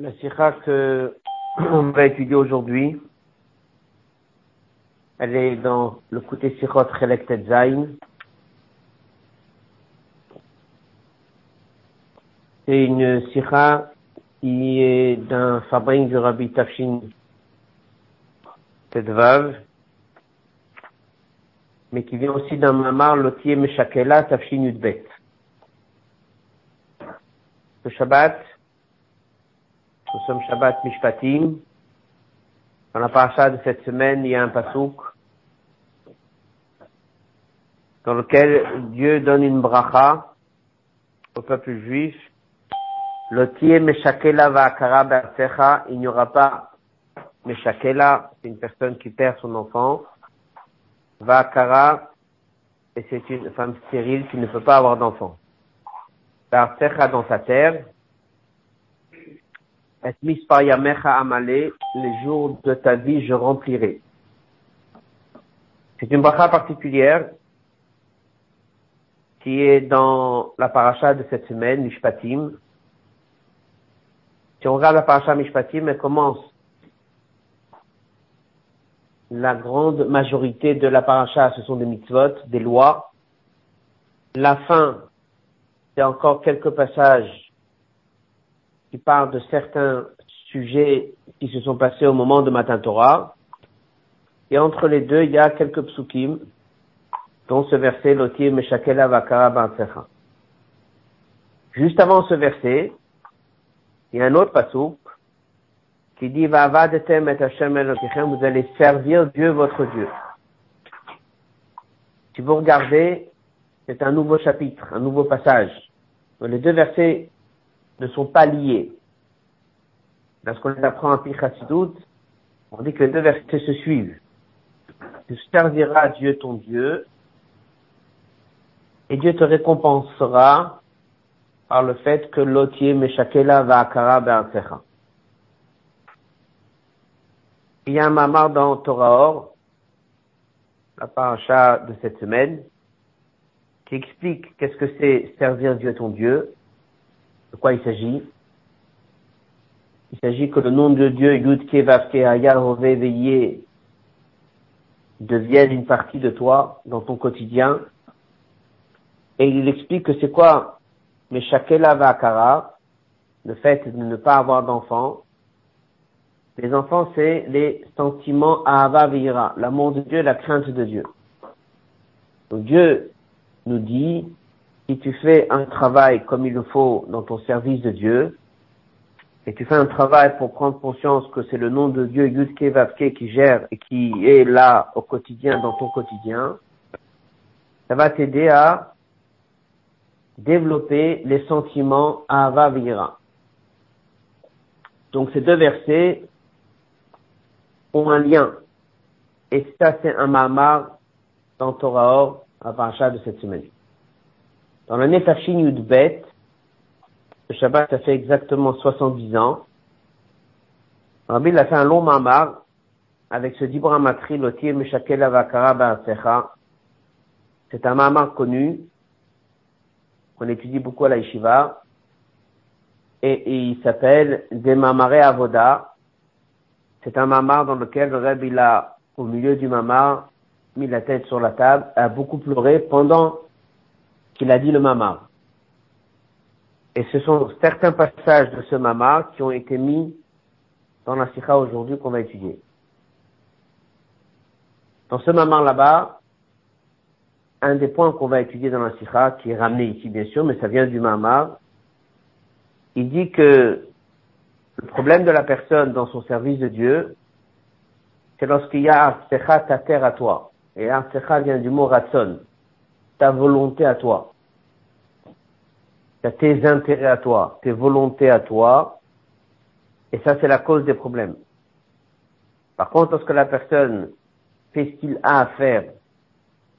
La sikha que on va étudier aujourd'hui, elle est dans le côté sikhot Chelek Tetzain. C'est une sikha qui est d'un fabrique du Rabbi Tafshin Tedvav, mais qui vient aussi d'un mamar Lotier Meshakela Tafshin Yudbet. Le Shabbat, nous sommes Shabbat Mishpatim. Dans la paracha de cette semaine, il y a un pasouk dans lequel Dieu donne une bracha au peuple juif. Lotier Meshakela Va'akara Be'artecha. Il n'y aura pas Meshakela, c'est une personne qui perd son enfant. Va'akara, et c'est une femme stérile qui ne peut pas avoir d'enfant. Dans sa terre. Les jours de ta vie je remplirai. C'est une bracha particulière qui est dans la paracha de cette semaine, Mishpatim. Si on regarde la paracha Mishpatim, elle commence. La grande majorité de la paracha, ce sont des mitzvot, des lois. La fin, c'est encore quelques passages qui parle de certains sujets qui se sont passés au moment de Matan Torah. Et entre les deux, il y a quelques psukim, dont ce verset, Lotir Meshakela Vakara Bansecha. Juste avant ce verset, il y a un autre pasuk qui dit Vavadetem et Hashem Elokechem, vous allez servir Dieu votre Dieu. Si vous regardez, c'est un nouveau chapitre, un nouveau passage. Les deux versets ne sont pas liés. Lorsqu'on apprend en Pichasidut, on dit que les deux versets se suivent. Tu serviras Dieu ton Dieu, et Dieu te récompensera par le fait que l'otier Meshakela va akara be'artecha. Il y a un mamar dans Torah Or, la paracha de cette semaine, qui explique qu'est-ce que c'est servir Dieu ton Dieu, de quoi il s'agit? Il s'agit que le nom de Dieu, Vavke Veillé, devienne une partie de toi dans ton quotidien. Et il explique que c'est quoi? Meshakela Vakara, le fait de ne pas avoir d'enfants. Les enfants, c'est les sentiments Ahava Veira, l'amour de Dieu, la crainte de Dieu. Donc Dieu nous dit, si tu fais un travail comme il le faut dans ton service de Dieu, et tu fais un travail pour prendre conscience que c'est le nom de Dieu Yudke qui gère et qui est là au quotidien, dans ton quotidien, ça va t'aider à développer les sentiments Ava Vira. Donc ces deux versets ont un lien. Et ça, c'est un mamar dans Torah Or, à Parasha de cette semaine. Dans l'année Tafshin Yudbet, le Shabbat, ça fait exactement 70 ans. Rabbi a fait un long mamar avec ce Dibra Matri, Lotir Meshakel Avakara Ba'asecha. C'est un mamar connu, qu'on étudie beaucoup à la Yeshiva, et, il s'appelle Demamare Avoda. C'est un mamar dans lequel le Rabbi, il a, au milieu du mamar, mis la tête sur la table, a beaucoup pleuré pendant qu'il a dit le mamar. Et ce sont certains passages de ce mamar qui ont été mis dans la sikha aujourd'hui qu'on va étudier. Dans ce mamar là-bas, un des points qu'on va étudier dans la sikha, qui est ramené ici bien sûr, mais ça vient du mamar, il dit que le problème de la personne dans son service de Dieu, c'est lorsqu'il y a Arsecha ta terre à toi. Et Arsecha vient du mot ratson, ta volonté à toi tu tes intérêts à toi, tes volontés à toi, et ça c'est la cause des problèmes. Par contre, lorsque la personne fait ce qu'il a à faire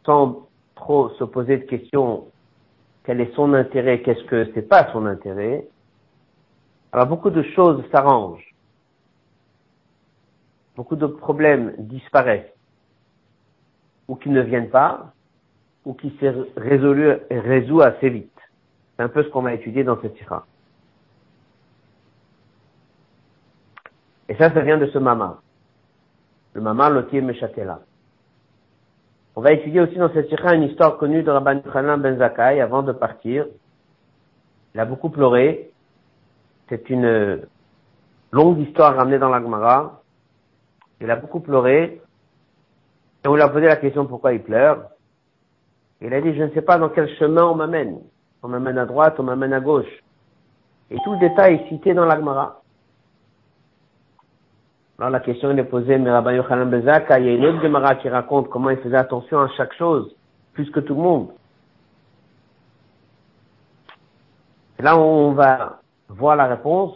sans trop se poser de questions, quel est son intérêt, qu'est-ce que c'est pas son intérêt, alors beaucoup de choses s'arrangent. Beaucoup de problèmes disparaissent, ou qui ne viennent pas, ou qui se résolent assez vite. C'est un peu ce qu'on va étudier dans cette sira. Et ça, ça vient de ce mamar. Le mamar Lotier Meshatela. On va étudier aussi dans cette sikha une histoire connue de Rabban Yochanan Ben Zakkai avant de partir. Il a beaucoup pleuré. C'est une longue histoire ramenée dans la Gemara. Il a beaucoup pleuré. Et on lui a posé la question pourquoi il pleure. Il a dit, je ne sais pas dans quel chemin on m'amène. On m'amène à droite, on m'amène à gauche. Et tout le détail est cité dans la Gemara. Alors la question est posée, mais Rabbi Yochanan Bezaka, il y a une autre Gemara qui raconte comment il faisait attention à chaque chose, plus que tout le monde. Et là, on va voir la réponse.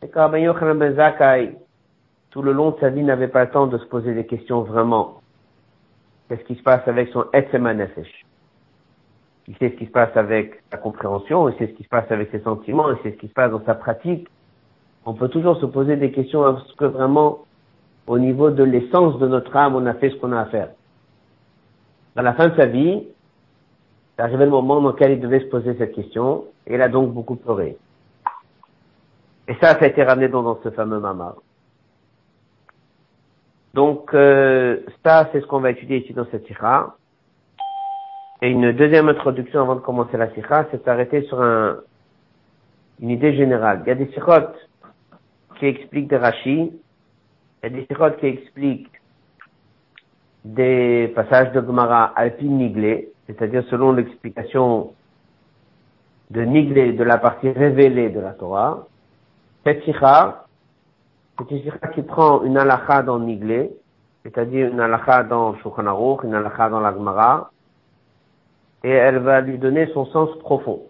C'est que Rabbi Yochanan Bezaka, tout le long de sa vie, n'avait pas le temps de se poser des questions vraiment. Qu'est-ce qui se passe avec son Etzemanefesh Il sait ce qui se passe avec sa compréhension, il sait ce qui se passe avec ses sentiments, il sait ce qui se passe dans sa pratique on peut toujours se poser des questions est-ce que vraiment, au niveau de l'essence de notre âme, on a fait ce qu'on a à faire. Dans la fin de sa vie, c'est arrivé le moment dans lequel il devait se poser cette question, et il a donc beaucoup pleuré. Et ça, ça a été ramené dans, ce fameux mamar. Donc, euh, ça, c'est ce qu'on va étudier ici dans cette sikha. Et une deuxième introduction avant de commencer la sikha, c'est s'arrêter sur un, une idée générale. Il y a des sikhotes qui expliquent des rachis, il y a des sirotes qui expliquent des passages de Gemara alpin Niglé, c'est-à-dire selon l'explication de Niglé, de la partie révélée de la Torah. Cette sikha, c'est une sikha qui prend une halakha dans Niglé, c'est-à-dire une halakha dans Shulchan une halakha dans la Gemara, et elle va lui donner son sens profond.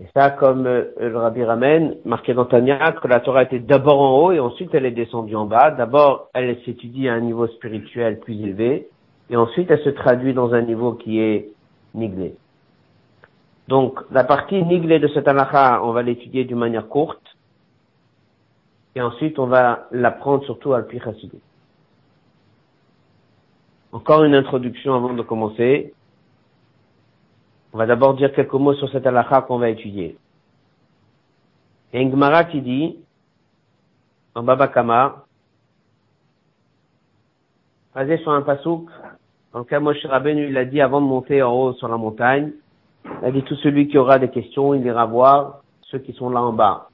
Et ça, comme euh, le Rabbi ramène, marqué dans Tania, que la Torah était d'abord en haut et ensuite elle est descendue en bas. D'abord, elle s'étudie à un niveau spirituel plus élevé et ensuite elle se traduit dans un niveau qui est niglé. Donc, la partie niglé de cette halakha, on va l'étudier d'une manière courte et ensuite on va l'apprendre surtout à le Encore une introduction avant de commencer. On va d'abord dire quelques mots sur cette halakha qu'on va étudier. Il y a une Gemara qui dit, en Baba Kama, basé sur un pasouk, dans lequel Moshe Rabbeinu, il a dit avant de monter en haut sur la montagne, il a dit tout celui qui aura des questions, il ira voir ceux qui sont là en bas.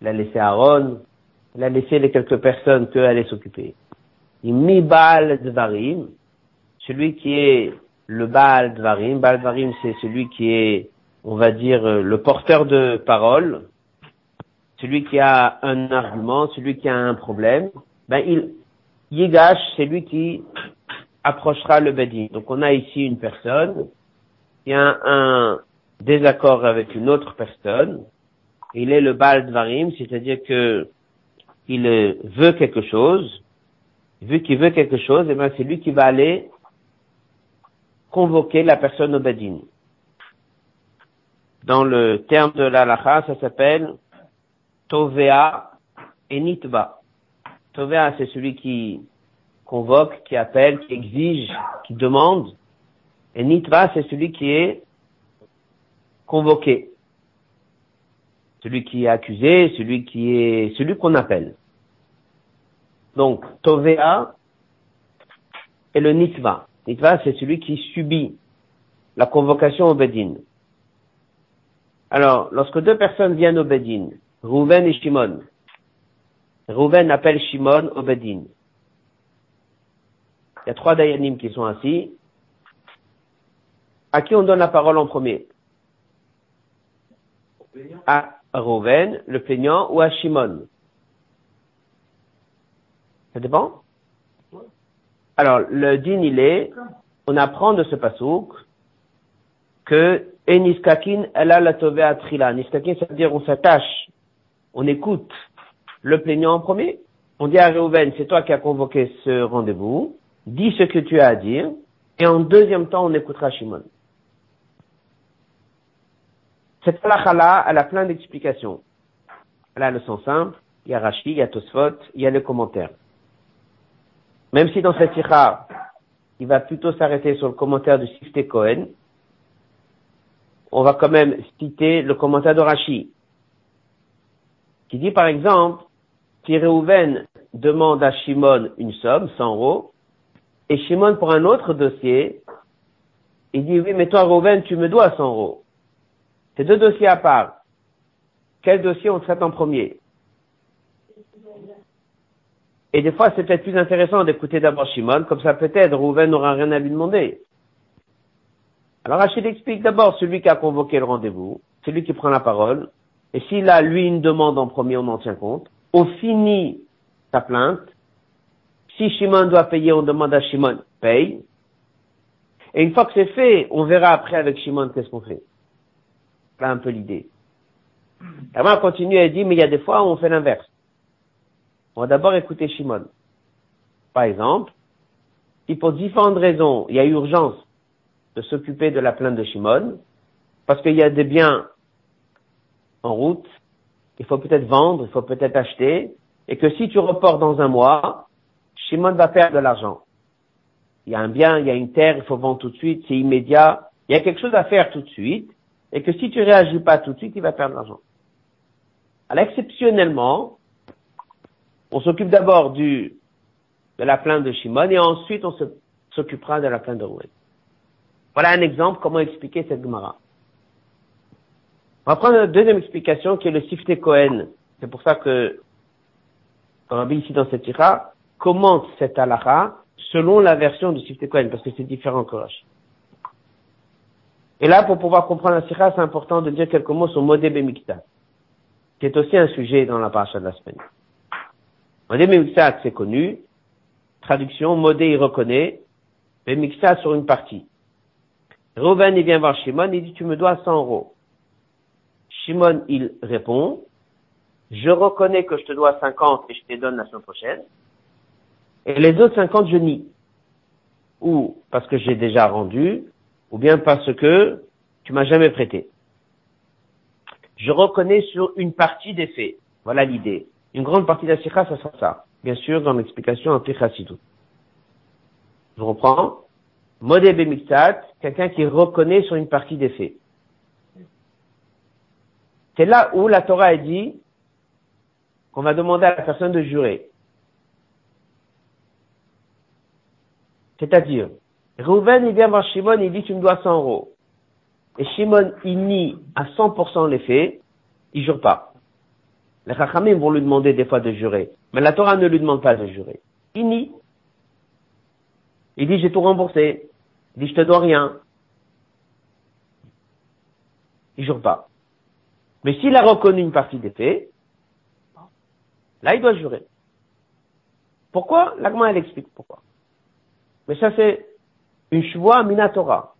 Il a laissé Aaron, il a laissé les quelques personnes qu'eux allaient s'occuper. Il mi Baal Dvarim, celui qui est le Baal Dvarim. Baal Dvarim, c'est celui qui est, on va dire, euh, le porteur de parole, celui qui a un argument, celui qui a un problème. Ben, il, Yigash, c'est lui qui approchera le Bedin. Donc, on a ici une personne qui a un désaccord avec une autre personne. Il est le Baal Dvarim, c'est-à-dire que il veut quelque chose. Vu qu'il veut quelque chose, eh ben, c'est lui qui va aller convoquer la personne au badin. Dans le terme de l'alaha, ça s'appelle Tovea et Nitba. Tovea, c'est celui qui convoque, qui appelle, qui exige, qui demande. Et Nitba, c'est celui qui est convoqué. Celui qui est accusé, celui qui est, celui qu'on appelle. Donc, Tovea et le Nitva. Nitva, c'est celui qui subit la convocation au Bedin. Alors, lorsque deux personnes viennent au Bedin, Rouven et Shimon, Rouven appelle Shimon au Bedin. Il y a trois Dayanim qui sont assis. À qui on donne la parole en premier? À Rouven, le plaignant, ou à Shimon? Ça dépend alors, le din, il est, on apprend de ce pasouk que Eniskakin, elle a la tovea trila. Niskakin, ça veut dire on s'attache, on écoute le plaignant en premier. On dit à Reuven, c'est toi qui as convoqué ce rendez-vous, dis ce que tu as à dire, et en deuxième temps, on écoutera Shimon. Cette halakha elle a plein d'explications. Elle a le sens simple, il y a Rashi, il y a Tosfot, il y a les commentaires. Même si dans cette sikha, il va plutôt s'arrêter sur le commentaire de Sifte Cohen, on va quand même citer le commentaire de Rashi. qui dit par exemple, si Reuven demande à Shimon une somme, 100 euros, et Shimon pour un autre dossier, il dit oui, mais toi Reuven, tu me dois 100 euros. C'est deux dossiers à part. Quel dossier on traite en premier? Et des fois, c'est peut-être plus intéressant d'écouter d'abord Shimon, comme ça peut-être Reuven n'aura rien à lui demander. Alors Rachid explique d'abord celui qui a convoqué le rendez-vous, celui qui prend la parole, et s'il a lui une demande en premier, on en tient compte. Au fini sa plainte, si Shimon doit payer, on demande à Shimon, paye. Et une fois que c'est fait, on verra après avec Shimon qu'est-ce qu'on fait. Là un peu l'idée. Avant, elle continue, elle dit, mais il y a des fois où on fait l'inverse. On va d'abord écouter Shimon. Par exemple, si pour différentes raisons, il y a urgence de s'occuper de la plainte de Shimon, parce qu'il y a des biens en route, il faut peut-être vendre, il faut peut-être acheter, et que si tu reportes dans un mois, Shimon va perdre de l'argent. Il y a un bien, il y a une terre, il faut vendre tout de suite, c'est immédiat. Il y a quelque chose à faire tout de suite, et que si tu réagis pas tout de suite, il va perdre l'argent. Alors exceptionnellement, on s'occupe d'abord du de la plainte de Shimon et ensuite on s'occupera de la plainte de Rouet. Voilà un exemple comment expliquer cette Gemara. On va prendre une deuxième explication qui est le Sifte Cohen. C'est pour ça que Rabbi ici dans cette tira commente cette halakha selon la version du Sifte Cohen parce que c'est différent que Rashi. Et là, pour pouvoir comprendre la sira, c'est important de dire quelques mots sur Modé Bemiktat, qui est aussi un sujet dans la paracha de la semaine. Modé Bemiktat, c'est connu. Traduction, Modé, il reconnaît. Bemiktat sur une partie. Reuven, il vient voir Shimon, il dit, tu me dois 100 euros. Shimon, il répond, je reconnais que je te dois 50 et je te donne la semaine prochaine. Et les autres 50, je nie. Ou parce que j'ai déjà rendu, ou bien parce que tu m'as jamais prêté. Je reconnais sur une partie des faits. Voilà l'idée. Une grande partie de la sikha, ça sera ça. Bien sûr, dans l'explication en tout. Je reprends. Modé Bemiktat, quelqu'un qui reconnaît sur une partie des faits. C'est là où la Torah a dit qu'on va demander à la personne de jurer. C'est-à-dire, Reuven, il vient voir Shimon, il dit, tu me dois 100 euros. Et Shimon, il nie à 100% les faits, il jure pas. Les Chachamim vont lui demander des fois de jurer. Mais la Torah ne lui demande pas de jurer. Il nie. Il dit, j'ai tout remboursé. Il dit, je te dois rien. Il jure pas. Mais s'il a reconnu une partie des faits, là, il doit jurer. Pourquoi? L'agma, elle explique pourquoi. Mais ça, c'est une shvoa minatora.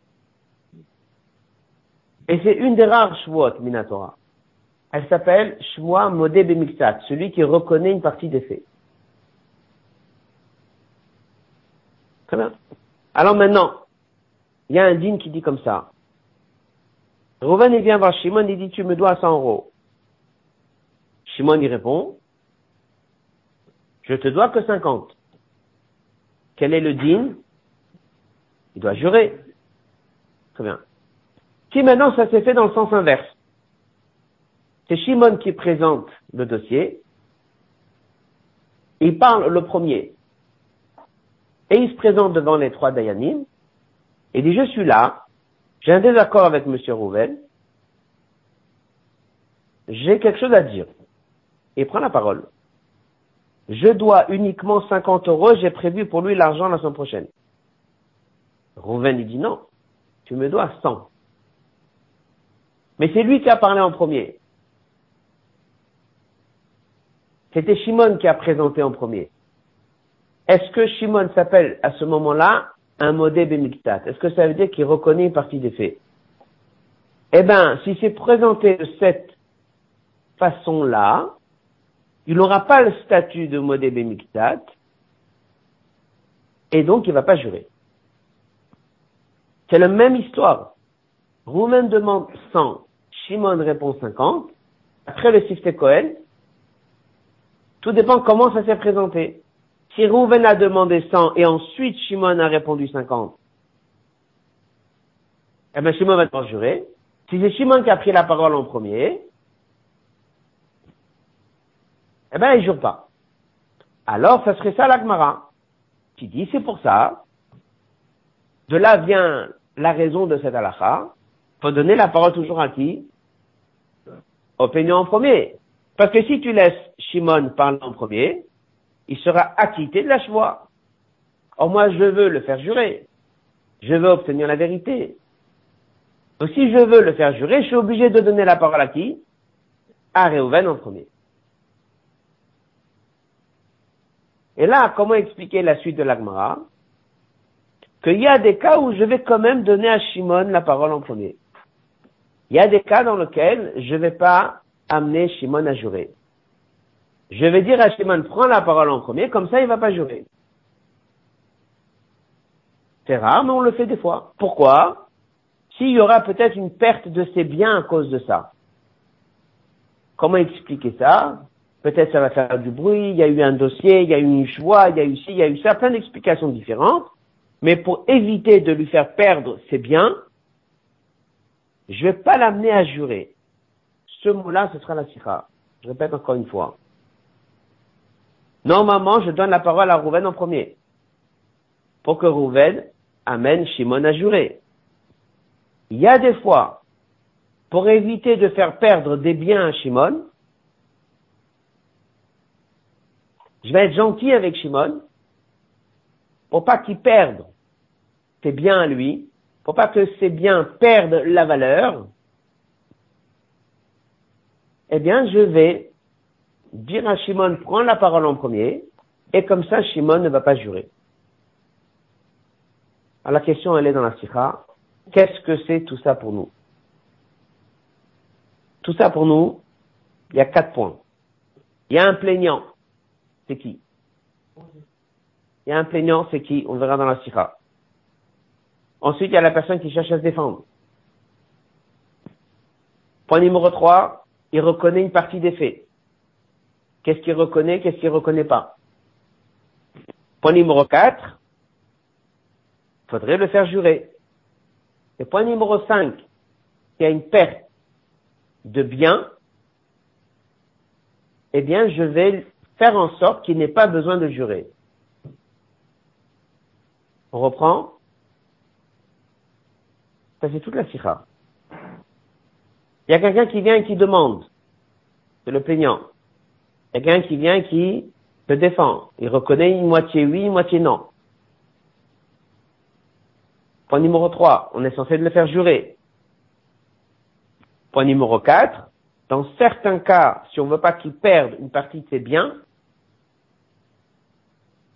Et c'est une des rares shvuot minatora. Elle s'appelle shvoa modé bemiktat, celui qui reconnaît une partie des faits. Très bien. Alors maintenant, il y a un digne qui dit comme ça. Rouven, il vient voir Shimon, il dit, tu me dois 100 euros. Shimon, il répond, je te dois que 50. Quel est le din? Il doit jurer. Très bien. Si maintenant ça s'est fait dans le sens inverse, c'est Shimon qui présente le dossier, il parle le premier, et il se présente devant les trois Dayanim, et dit, je suis là, j'ai un désaccord avec M. Rouvel, j'ai quelque chose à dire. Il prend la parole je dois uniquement 50 euros, j'ai prévu pour lui l'argent la semaine prochaine. Rouven lui dit non, tu me dois 100. Mais c'est lui qui a parlé en premier. C'était Shimon qui a présenté en premier. Est-ce que Shimon s'appelle à ce moment-là un modé bemiktat Est-ce que ça veut dire qu'il reconnaît une partie des faits? Eh bien, si c'est présenté de cette façon-là, il n'aura pas le statut de modé bemiktat, et donc il ne va pas jurer. C'est la même histoire. Roumen demande 100, Shimon répond 50, après le Sifte Kohen, tout dépend comment ça s'est présenté. Si Rouven a demandé 100 et ensuite Shimon a répondu 50, eh bien Shimon va devoir jurer. Si c'est Shimon qui a pris la parole en premier, eh ben, il jure pas. Alors, ça serait ça l'agmara. Qui dit, c'est pour ça. De là vient la raison de cette halakha. Faut donner la parole toujours à qui? Au plaignant en premier. Parce que si tu laisses Shimon parler en premier, il sera acquitté de la choix. Or moi, je veux le faire jurer. Je veux obtenir la vérité. Donc si je veux le faire jurer, je suis obligé de donner la parole à qui? À Réhouven en premier. Et là, comment expliquer la suite de l'Agmara? Qu'il y a des cas où je vais quand même donner à Shimon la parole en premier. Il y a des cas dans lesquels je ne vais pas amener Shimon à jurer. Je vais dire à Shimon, prends la parole en premier, comme ça il ne va pas jurer. C'est rare, mais on le fait des fois. Pourquoi? S'il y aura peut-être une perte de ses biens à cause de ça. Comment expliquer ça? Peut-être ça va faire du bruit, il y a eu un dossier, il y a eu une joie, il y a eu ci, il y a eu ça, plein d'explications différentes. Mais pour éviter de lui faire perdre ses biens, je vais pas l'amener à jurer. Ce mot-là, ce sera la sikha. Je répète encore une fois. Normalement, je donne la parole à Rouven en premier. Pour que Rouven amène Shimon à jurer. Il y a des fois, pour éviter de faire perdre des biens à Shimon, je vais être gentil avec Shimon, pour pas qu'il perde ses biens à lui, pour pas que ses biens perdent la valeur, eh bien, je vais dire à Shimon, prends la parole en premier, et comme ça, Shimon ne va pas jurer. Alors la question, elle est dans la sikha. Qu'est-ce que c'est tout ça pour nous? Tout ça pour nous, il y a quatre points. Il y a un plaignant. C'est qui? Il y a un plaignant, c'est qui? On verra dans la sikha. Ensuite, il y a la personne qui cherche à se défendre. Point numéro 3, il reconnaît une partie des faits. Qu'est-ce qu'il reconnaît, qu'est-ce qu'il reconnaît pas? Point numéro 4, faudrait le faire jurer. Et point numéro 5, il y a une perte de biens, eh bien, je vais faire en sorte qu'il n'ait pas besoin de jurer. On reprend Ça, c'est toute la sikha. Il y a quelqu'un qui vient et qui demande. C'est le plaignant. Il y a quelqu'un qui vient et qui se défend. Il reconnaît une moitié oui, une moitié non. Point numéro 3, on est censé le faire jurer. Point numéro 4, dans certains cas, si on ne veut pas qu'il perde une partie de ses biens,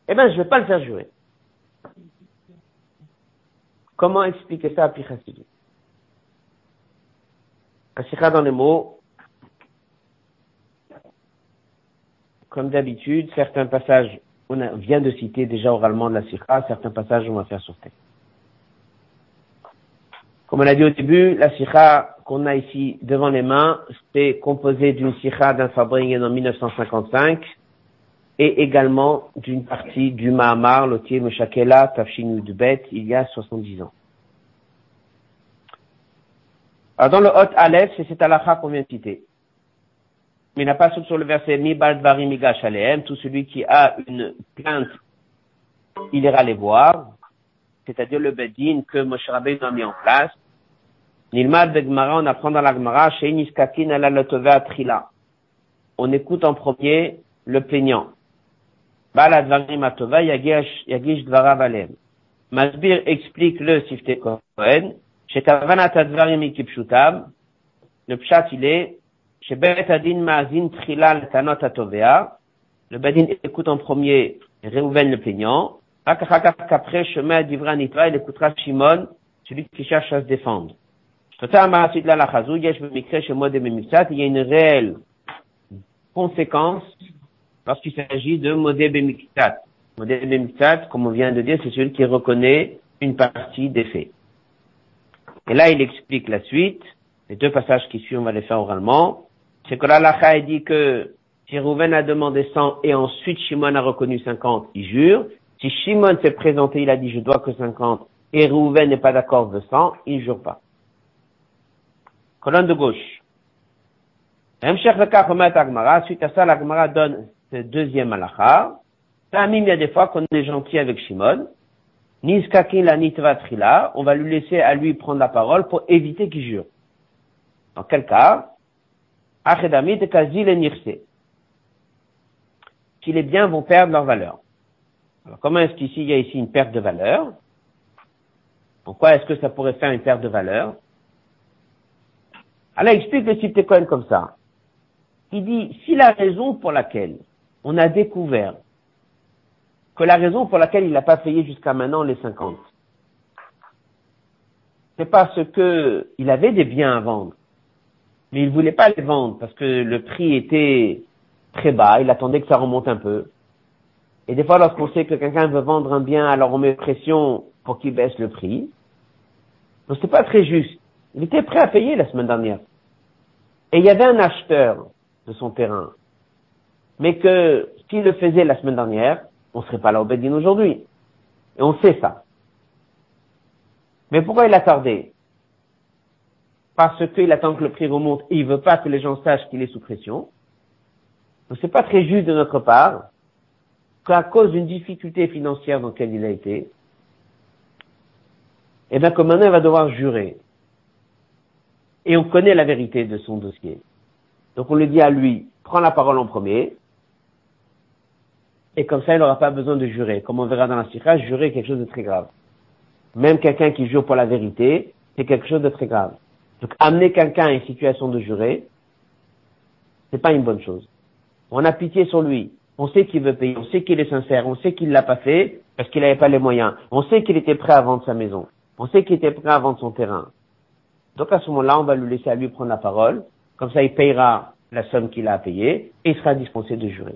eh bien, je ne vais pas le faire jurer. Comment expliquer ça à Pichasidi Un dans les mots, comme d'habitude, certains passages, on vient de citer déjà oralement de la sikha, certains passages on va faire sur. Comme on a dit au début, la sikha qu'on a ici devant les mains, c'est composé d'une sikha d'un fabrique en 1955 et également d'une partie du Mahamar, l'Otier Meshakela, Tafshin Bet, il y a 70 ans. Alors dans le Hot Aleph, c'est cette halakha qu'on vient de citer. Mais il n'a pas sur le verset Mi Baldvari Migash tout celui qui a une plainte, il ira les voir, c'est-à-dire le Bedin que Moshe Rabbeinu a mis en place, Nilmad de Gemara, on apprend dans la Gemara, chez Niskakin ala trila. On écoute en premier le plaignant. Bala dvarim atova yagish dvarav alem. Masbir explique le sifte Kohen, le pshat il est, le badin écoute en premier Réhouven le plaignant, après chemin d'Ivra Nitra, il écoutera Shimon, celui qui cherche à se défendre. Il y a une réelle conséquence lorsqu'il s'agit de Modé Bemiktat. Modé Bemiktat, comme on vient de dire, c'est celui qui reconnaît une partie des faits. Et là, il explique la suite. Les deux passages qui suivent, on va les faire oralement. C'est que l'Alacha dit que si Rouven a demandé 100 et ensuite Shimon a reconnu 50, il jure. Si Shimon s'est présenté, il a dit je dois que 50 et Rouven n'est pas d'accord de 100, il jure pas. Colonne de gauche. Suite à ça, l'Agmara donne ce deuxième halakha. il y a des fois qu'on est gentil avec Shimon. La On va lui laisser à lui prendre la parole pour éviter qu'il jure. Dans quel cas? Achedamit kazil et Si les biens vont perdre leur valeur. Alors, comment est-ce qu'ici, il y a ici une perte de valeur? Pourquoi est-ce que ça pourrait faire une perte de valeur? Alors, explique le type comme ça. Il dit, si la raison pour laquelle on a découvert que la raison pour laquelle il n'a pas payé jusqu'à maintenant les 50, c'est parce que il avait des biens à vendre, mais il voulait pas les vendre parce que le prix était très bas, il attendait que ça remonte un peu. Et des fois, lorsqu'on sait que quelqu'un veut vendre un bien, alors on met pression pour qu'il baisse le prix. Donc c'est pas très juste. Il était prêt à payer la semaine dernière. Et il y avait un acheteur de son terrain. Mais que s'il le faisait la semaine dernière, on ne serait pas là au Bedin aujourd'hui. Et on sait ça. Mais pourquoi il a tardé? Parce qu'il attend que le prix remonte et il veut pas que les gens sachent qu'il est sous pression. Donc c'est pas très juste de notre part qu'à cause d'une difficulté financière dans laquelle il a été, eh bien, comme maintenant il va devoir jurer. Et on connaît la vérité de son dossier. Donc on lui dit à lui, prends la parole en premier, et comme ça il n'aura pas besoin de jurer. Comme on verra dans la sikha, jurer est quelque chose de très grave. Même quelqu'un qui jure pour la vérité, c'est quelque chose de très grave. Donc amener quelqu'un à une situation de jurer, c'est pas une bonne chose. On a pitié sur lui. On sait qu'il veut payer, on sait qu'il est sincère, on sait qu'il l'a pas fait parce qu'il n'avait pas les moyens. On sait qu'il était prêt à vendre sa maison. On sait qu'il était prêt à vendre son terrain. Donc à ce moment-là, on va lui laisser à lui prendre la parole. Comme ça, il payera la somme qu'il a à payer et il sera dispensé de jurer.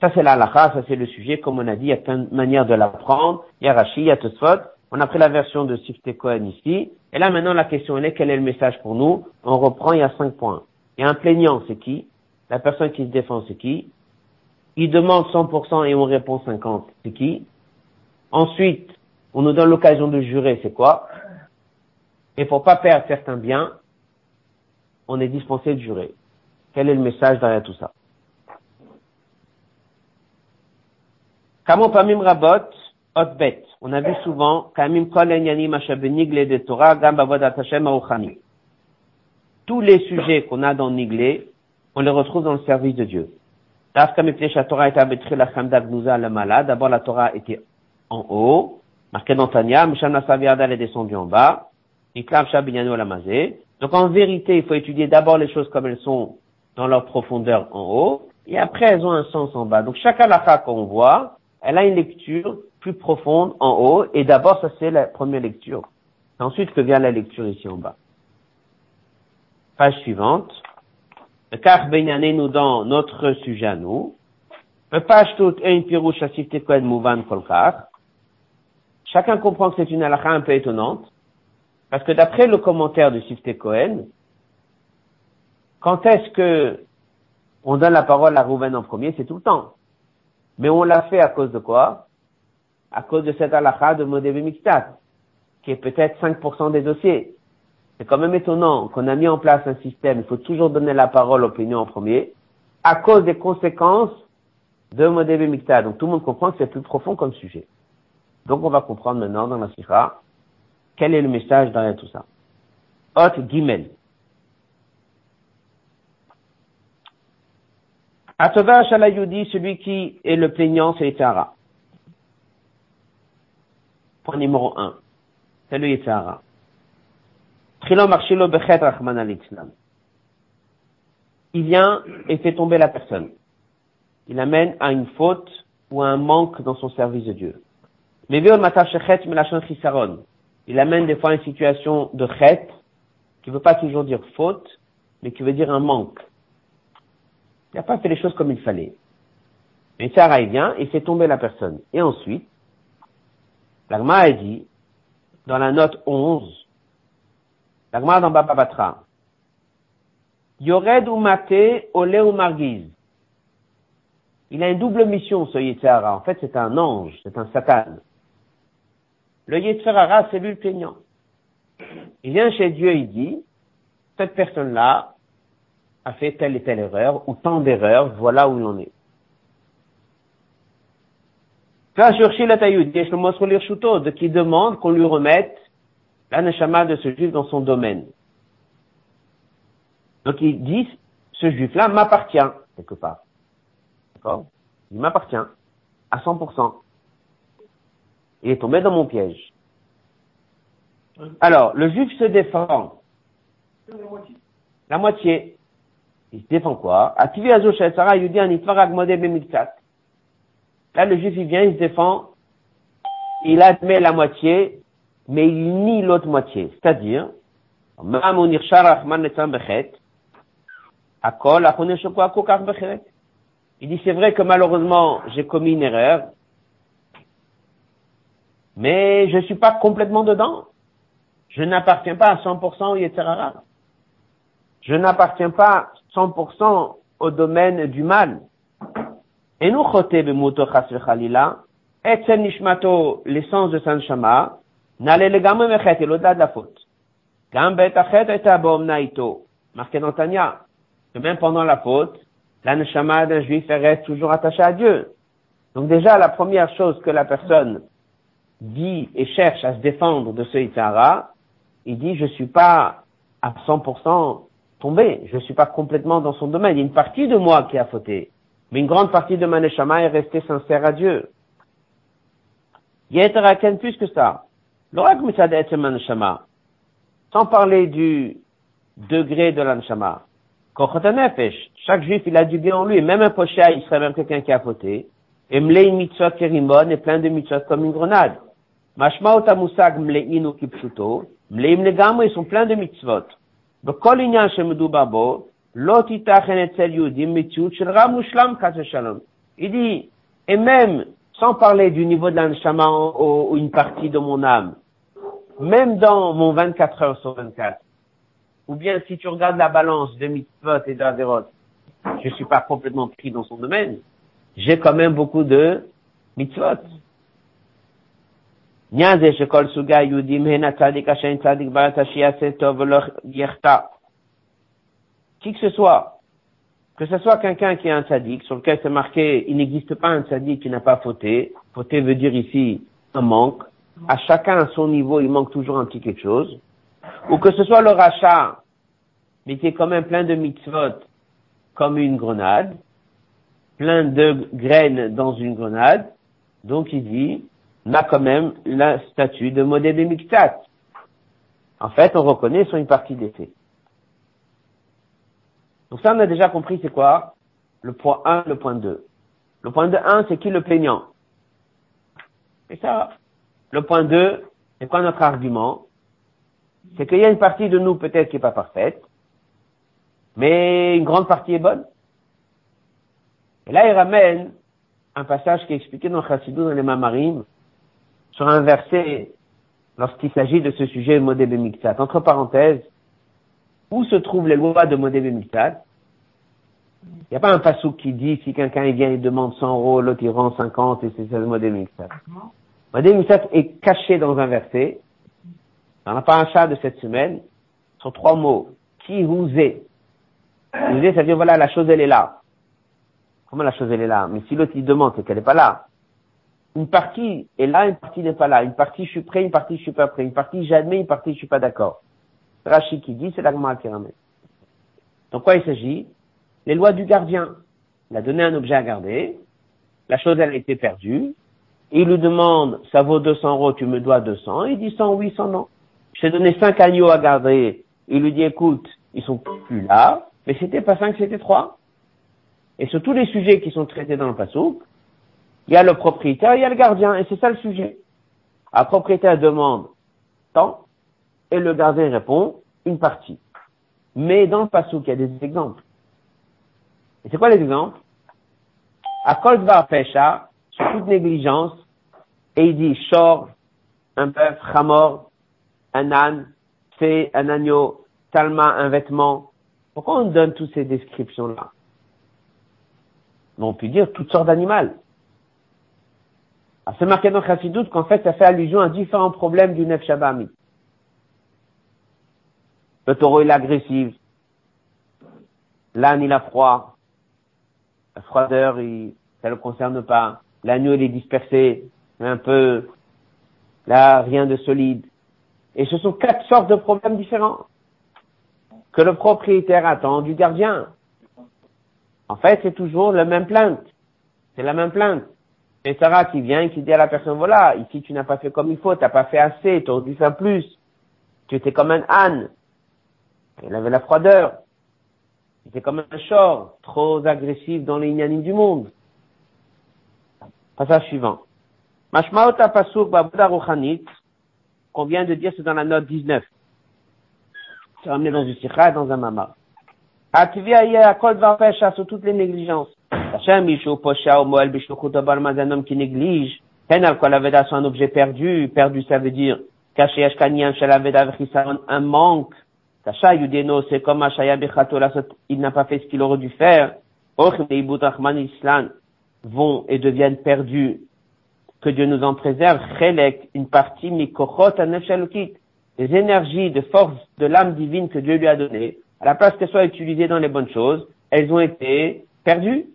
Ça, c'est la ça, c'est le sujet. Comme on a dit, il y a plein de manières de l'apprendre. Il y a Rashi, il y a Tosfot. On a pris la version de Sifte Cohen ici. Et là, maintenant, la question est, quel est le message pour nous? On reprend, il y a cinq points. Il y a un plaignant, c'est qui? La personne qui se défend, c'est qui? Il demande 100% et on répond 50, c'est qui? Ensuite, on nous donne l'occasion de jurer, c'est quoi? Et pour pas perdre certains biens, on est dispensé de jurer. Quel est le message derrière tout ça? Kamon pamim rabot, bet. On a vu souvent, kamim kol de Torah, gam Hashem Tous les sujets qu'on a dans Niglé, on les retrouve dans le service de Dieu. D'abord, la Torah était en haut, Marqué dans Tanya, Misham Nasaviada est descendu en bas. Lamazé. Donc en vérité, il faut étudier d'abord les choses comme elles sont dans leur profondeur en haut, et après elles ont un sens en bas. Donc chaque halakha qu'on voit, elle a une lecture plus profonde en haut, et d'abord ça c'est la première lecture. Ensuite que vient la lecture ici en bas. Page suivante. Le Kach nous dans notre sujet à nous. Page tout un pirouche asif tekwen mouvan kolkar. Chacun comprend que c'est une halakha un peu étonnante, parce que d'après le commentaire de Sifte Cohen, quand est-ce que on donne la parole à Rouven en premier, c'est tout le temps. Mais on l'a fait à cause de quoi? À cause de cette halakha de Modévé Miktat, qui est peut-être 5% des dossiers. C'est quand même étonnant qu'on a mis en place un système, il faut toujours donner la parole au opinion en premier, à cause des conséquences de Modévé Miktat. Donc tout le monde comprend que c'est plus profond comme sujet. Donc on va comprendre maintenant dans la sikha quel est le message derrière tout ça. Hot Gimel. Atova Shalayudi, celui qui est le plaignant, c'est Yitzhara. Point numéro un. C'est le al Il vient et fait tomber la personne. Il amène à une faute ou à un manque dans son service de Dieu. Il amène des fois une situation de chet, qui ne veut pas toujours dire faute, mais qui veut dire un manque. Il n'a pas fait les choses comme il fallait. Mais Sarah, il vient et fait tomber la personne. Et ensuite, l'agma a dit, dans la note 11, l'agma dans Baba Batra, Yored ou Mate, Ole ou Margiz. Il a une double mission, ce Yitzhara. En fait, c'est un ange, c'est un satan. Le Yetzirara, c'est lui le plaignant. Il vient chez Dieu, il dit, cette personne-là, a fait telle et telle erreur, ou tant d'erreurs, voilà où l'on est. de qui demande qu'on lui remette la de ce juif dans son domaine. Donc il dit, ce juif-là m'appartient, quelque part. D'accord? Il m'appartient, à 100%. Il est tombé dans mon piège. Alors, le juif se défend. La moitié. Il se défend quoi Là, le juif, il vient, il se défend, il admet la moitié, mais il nie l'autre moitié. C'est-à-dire, il dit, c'est vrai que malheureusement, j'ai commis une erreur, mais je ne suis pas complètement dedans. Je n'appartiens pas à 100% au Yetzirara. Je n'appartiens pas 100% au domaine du mal. Et nous, etzel nishmato, l'essence de San Shama, n'allait le gamme mechet, et l'au-delà de la faute. Gam bet achet et abom naito. Marqué dans Tanya, que même pendant la faute, l'aneshama d'un juif reste toujours attaché à Dieu. Donc déjà, la première chose que la personne dit et cherche à se défendre de ce Yitzhara, il dit, je suis pas à 100% tombé, je suis pas complètement dans son domaine. Il y a une partie de moi qui a fauté, mais une grande partie de ma neshama est restée sincère à Dieu. Yeteraken plus que ça. L'orak neshama. Sans parler du degré de l'anshama. Chaque juif, il a du bien en lui. Même un pocha, il serait même quelqu'un qui a fauté. Et mlei mitzvot kerimon est plein de mitzvot comme une grenade. Mashma otamusag mlein ou kipshuto. Mleim legamo, ils sont pleins de mitzvot. בכל עניין שמדובר בו, לא תיתכן אצל יהודים מציאות של רב מושלם חס ושלום. Il dit, et même, sans parler du niveau de l'anshama ou une partie de mon âme, même dans mon 24 heures sur 24, ou bien si tu regardes la balance de mitzvot et d'Averot, je suis pas complètement pris dans son domaine, j'ai quand même beaucoup de mitzvot. Qui que ce soit, que ce soit quelqu'un qui est un tzaddik, sur lequel c'est marqué, il n'existe pas un tzaddik qui n'a pas fauté. Fauté veut dire ici un manque. À chacun à son niveau, il manque toujours un petit quelque chose. Ou que ce soit le rachat, mais qui est quand même plein de mitzvot, comme une grenade, plein de graines dans une grenade. Donc il dit, a quand même la statue de Modé Miktat. En fait, on reconnaît sur une partie des faits. Donc ça, on a déjà compris c'est quoi? Le point 1, le point 2. Le point 1, c'est qui le plaignant? C'est ça. Le point 2, c'est quoi notre argument? C'est qu'il y a une partie de nous peut-être qui n'est pas parfaite, mais une grande partie est bonne. Et là, il ramène un passage qui est expliqué dans Chassidou, dans les Mamarim, sur un verset lorsqu'il s'agit de ce sujet Modé Bemiktat. Entre parenthèses, où se trouvent les lois de Modé Bemiktat Il n'y a pas un passou qui dit si quelqu'un vient et demande 100 euros, l'autre il rend 50 et c'est ça le Modé Bemiktat. Modé Bemiktat est caché dans un verset, dans la paracha de cette semaine, sur trois mots. Qui vous est? Vous êtes, ça veut dire voilà, la chose elle est là. Comment la chose elle est là? Mais si l'autre il demande, c'est qu'elle n'est pas là une partie est là, une partie n'est pas là. Une partie je suis prêt, une partie je suis pas prêt. Une partie j'admets, une partie je suis pas d'accord. Rachid qui dit, c'est l'agma qui ramène. Donc quoi il s'agit? Les lois du gardien. Il a donné un objet à garder. La chose elle a été perdue. il lui demande, ça vaut 200 euros, tu me dois 200. Il dit 100 oui, 100 non. Je t'ai donné 5 agneaux à garder. Il lui dit, écoute, ils sont plus là, mais c'était pas 5, c'était 3. Et sur tous les sujets qui sont traités dans le pasouk, il y a le propriétaire, il y a le gardien, et c'est ça le sujet. Un propriétaire demande tant, et le gardien répond une partie. Mais dans le passou, il y a des exemples. Et c'est quoi les exemples? À Kolzbar Pesha, sur toute négligence, et il dit shor, un bœuf, un âne, c'est un agneau, talma, un vêtement. Pourquoi on donne toutes ces descriptions-là? On peut dire toutes sortes d'animaux. C'est marqué dans Chassidut qu'en fait, ça fait allusion à différents problèmes du Nef Shabami. Le taureau est agressif. L'âne, il a froid. La froideur, il, ça le concerne pas. L'agneau, il est dispersé, un peu, là, rien de solide. Et ce sont quatre sortes de problèmes différents que le propriétaire attend du gardien. En fait, c'est toujours la même plainte. C'est la même plainte. C'est Sarah qui vient et qui dit à la personne, voilà, ici tu n'as pas fait comme il faut, tu n'as pas fait assez, tu aurais dû faire plus. Tu étais comme un âne. Il avait la froideur. Tu étais comme un short, trop agressif dans les inanimes du monde. Passage suivant. Mashmaota pasuk qu'on vient de dire, c'est dans la note 19. C'est ramené dans une sikha dans un mama. Ativia kol sur toutes les négligences. Hachem, Bishu, Posha, Moel, Bishu, un homme qui néglige. Pen al kol aveda, c'est un objet perdu. Perdu, ça veut dire, caché, ashkanian, shel aveda, un manque. Tacha, yudeno, c'est comme Ashaya, Bechato, il n'a pas fait ce qu'il aurait dû faire. Ochim, Ibut, Rahman, Islan, vont et deviennent perdus. Que Dieu nous en préserve. Chelek, une partie, Mikochot, Anefshalukit. Les énergies de force de l'âme divine que Dieu lui a données, à la place qu'elles soient utilisées dans les bonnes choses, elles ont été perdues.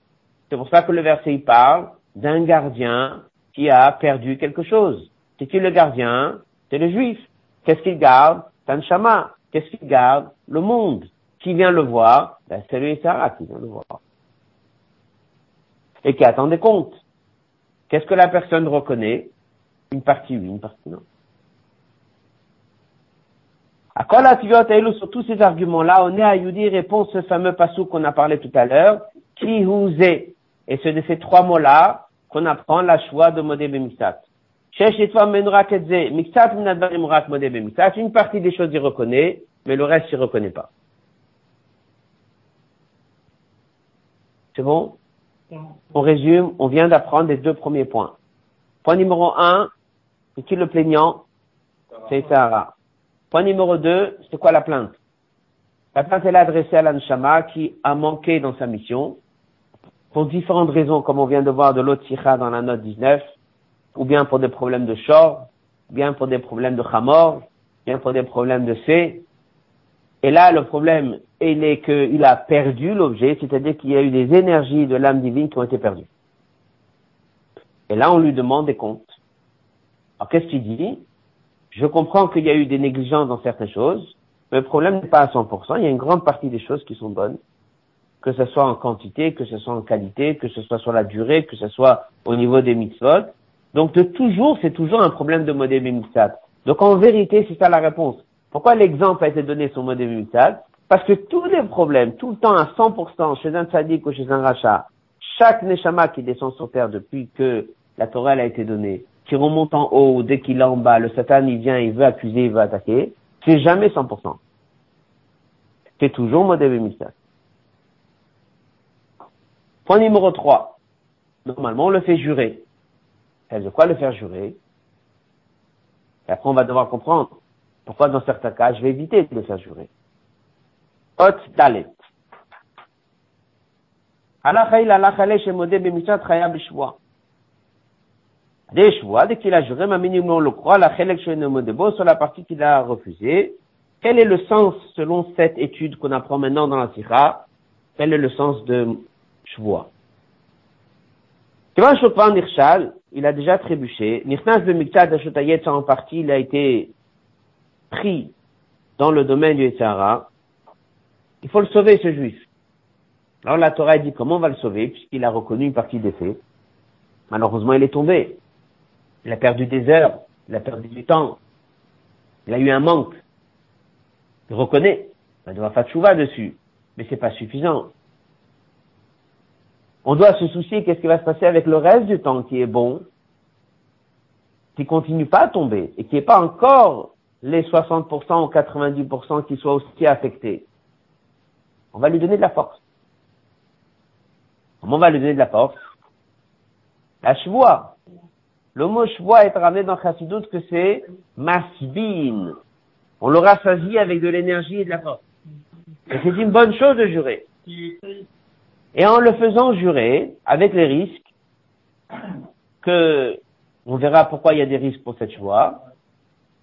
C'est pour ça que le verset parle d'un gardien qui a perdu quelque chose. C'est qui le gardien? C'est le juif. Qu'est-ce qu'il garde? Tanshama. Qu'est-ce qu'il garde? Le monde. Qui vient le voir? Ben, C'est le Sarah qui vient le voir. Et qui attend des comptes. Qu'est-ce que la personne reconnaît? Une partie oui, une partie non. À quoi la sur tous ces arguments-là, on est à Yudi répond ce fameux passou qu'on a parlé tout à l'heure, qui vous est? Et c'est de ces trois mots-là qu'on apprend la choix de Modé Bemixat. Une partie des choses il reconnaît, mais le reste il reconnaît pas. C'est bon? On résume, on vient d'apprendre les deux premiers points. Point numéro un, c'est qui le plaignant? C'est Sarah. Point numéro deux, c'est quoi la plainte? La plainte est adressée à l'Anshama qui a manqué dans sa mission pour différentes raisons, comme on vient de voir de l'autre dans la note 19, ou bien pour des problèmes de shor, bien pour des problèmes de chamor, bien pour des problèmes de C. Et là, le problème, il est qu'il a perdu l'objet, c'est-à-dire qu'il y a eu des énergies de l'âme divine qui ont été perdues. Et là, on lui demande des comptes. Alors, qu'est-ce qu'il dit? Je comprends qu'il y a eu des négligences dans certaines choses, mais le problème n'est pas à 100%. Il y a une grande partie des choses qui sont bonnes que ce soit en quantité, que ce soit en qualité, que ce soit sur la durée, que ce soit au niveau des mitzvot. Donc de toujours, c'est toujours un problème de modèle mitzvot. Donc en vérité, c'est ça la réponse. Pourquoi l'exemple a été donné sur modèle mitzvot? Parce que tous les problèmes, tout le temps à 100% chez un tzaddik ou chez un rachat, chaque neshama qui descend sur terre depuis que la Torah a été donnée, qui remonte en haut, dès qu'il est en bas, le Satan il vient, il veut accuser, il veut attaquer, c'est jamais 100%. C'est toujours modèle mitzvot. Point numéro 3. Normalement, on le fait jurer. Et de quoi le faire jurer? Et après, on va devoir comprendre pourquoi dans certains cas, je vais éviter de le faire jurer. Hot dalet. Des choix, dès qu'il a juré, ma minimum le croit, la sur la partie qu'il a refusée. Quel est le sens, selon cette étude qu'on apprend maintenant dans la Sira, quel est le sens de Shvoa. il a déjà trébuché. de en partie, il a été pris dans le domaine du Etzara. Il faut le sauver, ce juif. Alors la Torah dit comment on va le sauver, puisqu'il a reconnu une partie des faits. Malheureusement, il est tombé. Il a perdu des heures, il a perdu du temps. Il a eu un manque. Il reconnaît. Il doit faire dessus. Mais c'est pas suffisant. On doit se soucier qu'est-ce qui va se passer avec le reste du temps qui est bon, qui continue pas à tomber et qui n'est pas encore les 60% ou 90% qui soient aussi affectés. On va lui donner de la force. Comment on va lui donner de la force? La chevoie. Le mot chevoie est ramené dans Chassidut que c'est masbin. On l'aura choisi avec de l'énergie et de la force. Et c'est une bonne chose de jurer. Et en le faisant jurer, avec les risques, que, on verra pourquoi il y a des risques pour cette choix,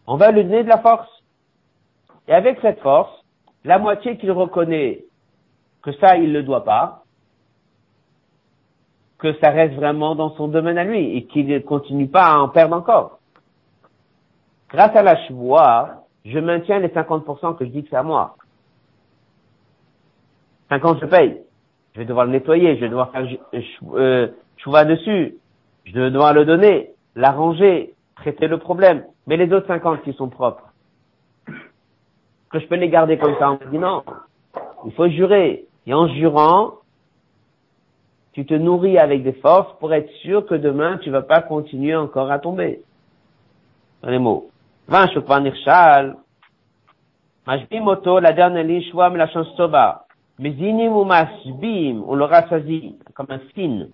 on va lui donner de la force. Et avec cette force, la moitié qu'il reconnaît que ça, il ne le doit pas, que ça reste vraiment dans son domaine à lui et qu'il ne continue pas à en perdre encore. Grâce à la chevoie, je maintiens les 50% que je dis que c'est à moi. 50, je paye. Je vais devoir le nettoyer, je vais devoir faire euh, chouva dessus, je vais devoir le donner, l'arranger, traiter le problème. Mais les autres 50 qui sont propres, que je peux les garder comme ça, on me dit non. Il faut jurer. Et en jurant, tu te nourris avec des forces pour être sûr que demain, tu vas pas continuer encore à tomber. Dans les mots. La dernière ligne, la soba. Mezinim ou masbim, on l'aura rassasie, comme un signe.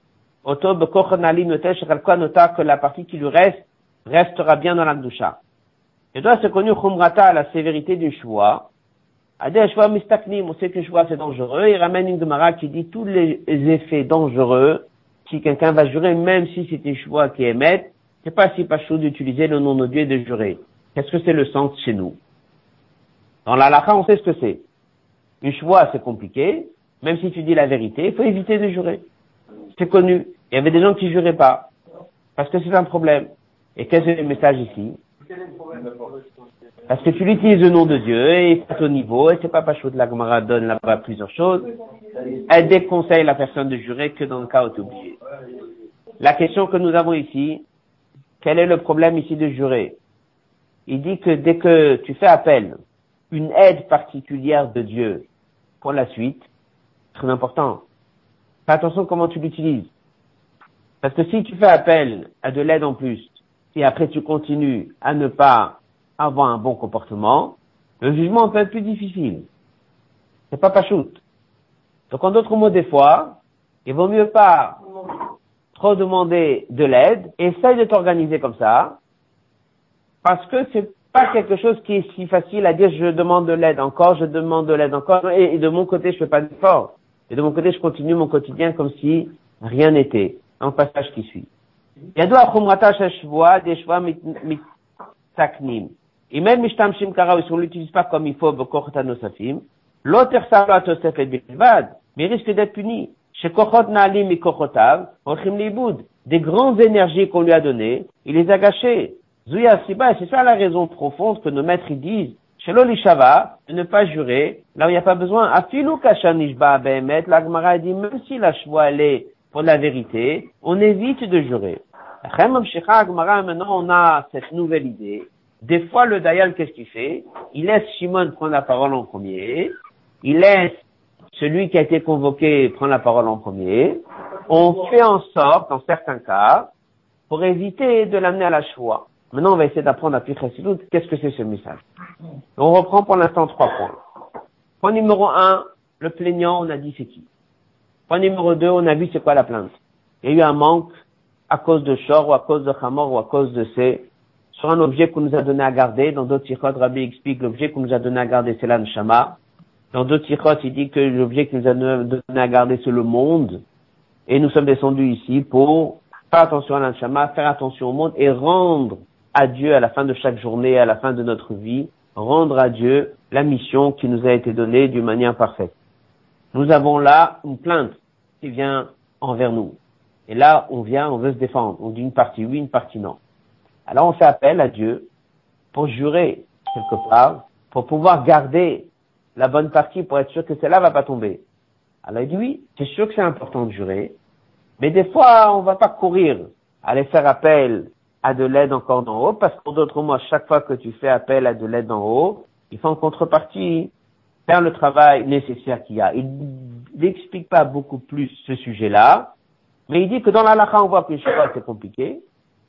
Oto bekochon alim notesh, nota que la partie qui lui reste, restera bien dans la doucha. Et toi, c'est connu chumrata, la sévérité du choix. Adé choix mistaknim, on sait que choix c'est dangereux. Il ramène une Gemara qui dit tous les effets dangereux, si quelqu'un va jurer, même si c'est un choix qui émet, c'est pas si pas chaud d'utiliser le nom de Dieu et de jurer. Qu'est-ce que c'est le sens chez nous? Dans la lacha, on sait ce que c'est. Une choix, c'est compliqué. Même si tu dis la vérité, il faut éviter de jurer. C'est connu. Il y avait des gens qui juraient pas. Parce que c'est un problème. Et quel est le message ici? Parce que tu utilises le nom de Dieu et c'est au niveau, et c'est pas pas chaud la Gemara donne là-bas plusieurs choses. Elle déconseille la personne de jurer que dans le cas où tu obligé. La question que nous avons ici, quel est le problème ici de jurer? Il dit que dès que tu fais appel, une aide particulière de Dieu pour la suite, très important. Fais attention comment tu l'utilises. Parce que si tu fais appel à de l'aide en plus, et après tu continues à ne pas avoir un bon comportement, le jugement peut être plus difficile. C'est pas pas shoot. Donc en d'autres mots, des fois, il vaut mieux pas trop demander de l'aide, essaye de t'organiser comme ça, parce que c'est pas quelque chose qui est si facile à dire je demande de l'aide encore, je demande de l'aide encore, et, et, de mon côté je fais pas d'effort. Et de mon côté je continue mon quotidien comme si rien n'était. Un passage qui suit. Et même ils on l'utilise pas comme il faut, l'autre mais risque d'être puni. Des grandes énergies qu'on lui a données, il les a gâchées. C'est ça la raison profonde que nos maîtres disent, Shelo Lishava, de ne pas jurer, là où il n'y a pas besoin. Afilu Kashanishba Behemet, la Gemara dit, même si la elle est pour la vérité, on évite de jurer. Maintenant, on a cette nouvelle idée. Des fois, le Dayal, qu'est-ce qu'il fait? Il laisse Shimon prendre la parole en premier. Il laisse celui qui a été convoqué prendre la parole en premier. On fait en sorte, en certains cas, pour éviter de l'amener à la choix. Maintenant, on va essayer d'apprendre à Pichasilut. Qu'est-ce que c'est ce message? On reprend pour l'instant trois points. Point numéro un, le plaignant, on a dit c'est qui? Point numéro deux, on a vu c'est quoi la plainte? Il y a eu un manque à cause de Shor ou à cause de Hamor ou à cause de C sur un objet qu'on nous a donné à garder. Dans d'autres tiroirs, Rabbi explique l'objet qu'on nous a donné à garder, c'est l'anshama. Dans d'autres tiroirs, il dit que l'objet qu'il nous a donné à garder, c'est le monde. Et nous sommes descendus ici pour faire attention à l'anshama, faire attention au monde et rendre à Dieu à la fin de chaque journée, à la fin de notre vie, rendre à Dieu la mission qui nous a été donnée d'une manière parfaite. Nous avons là une plainte qui vient envers nous. Et là, on vient, on veut se défendre. On dit une partie oui, une partie non. Alors on fait appel à Dieu pour jurer quelque part, pour pouvoir garder la bonne partie pour être sûr que celle-là va pas tomber. Alors il dit oui, c'est sûr que c'est important de jurer, mais des fois on va pas courir, aller faire appel à de l'aide encore d'en haut, parce qu'en d'autres mots, chaque fois que tu fais appel à de l'aide d'en haut, il faut en contrepartie faire le travail nécessaire qu'il y a. Il n'explique pas beaucoup plus ce sujet-là, mais il dit que dans la lacha, on voit que c'est compliqué.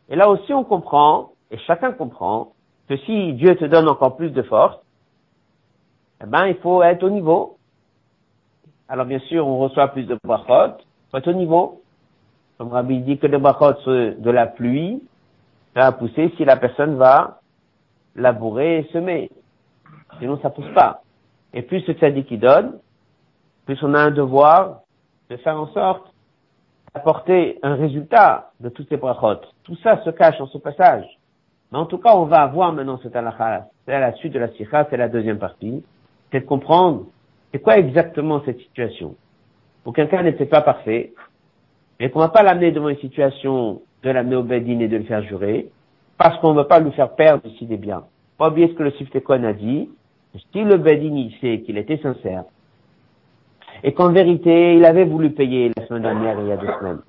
Et là aussi, on comprend, et chacun comprend, que si Dieu te donne encore plus de force, eh ben, il faut être au niveau. Alors, bien sûr, on reçoit plus de brachot, faut être au niveau. Comme Rabbi dit que les brachot, de la pluie, va pousser si la personne va labourer et semer. Sinon, ça pousse pas. Et plus ce tzaddik qui donne, plus on a un devoir de faire en sorte d'apporter un résultat de toutes ces brachot. Tout ça se cache en ce passage. Mais en tout cas, on va avoir maintenant cette halakha. C'est la suite de la sikha, c'est la deuxième partie. C'est de comprendre c'est quoi exactement cette situation Pour quelqu'un n'était pas parfait, mais qu'on va pas l'amener devant une situation de l'amener au Bedin et de le faire jurer, parce qu'on ne veut pas lui faire perdre ici des biens. Pas oublier ce que le Siftekon a dit, si le Bedin sait qu'il était sincère, et qu'en vérité, il avait voulu payer la semaine dernière, il y a deux semaines,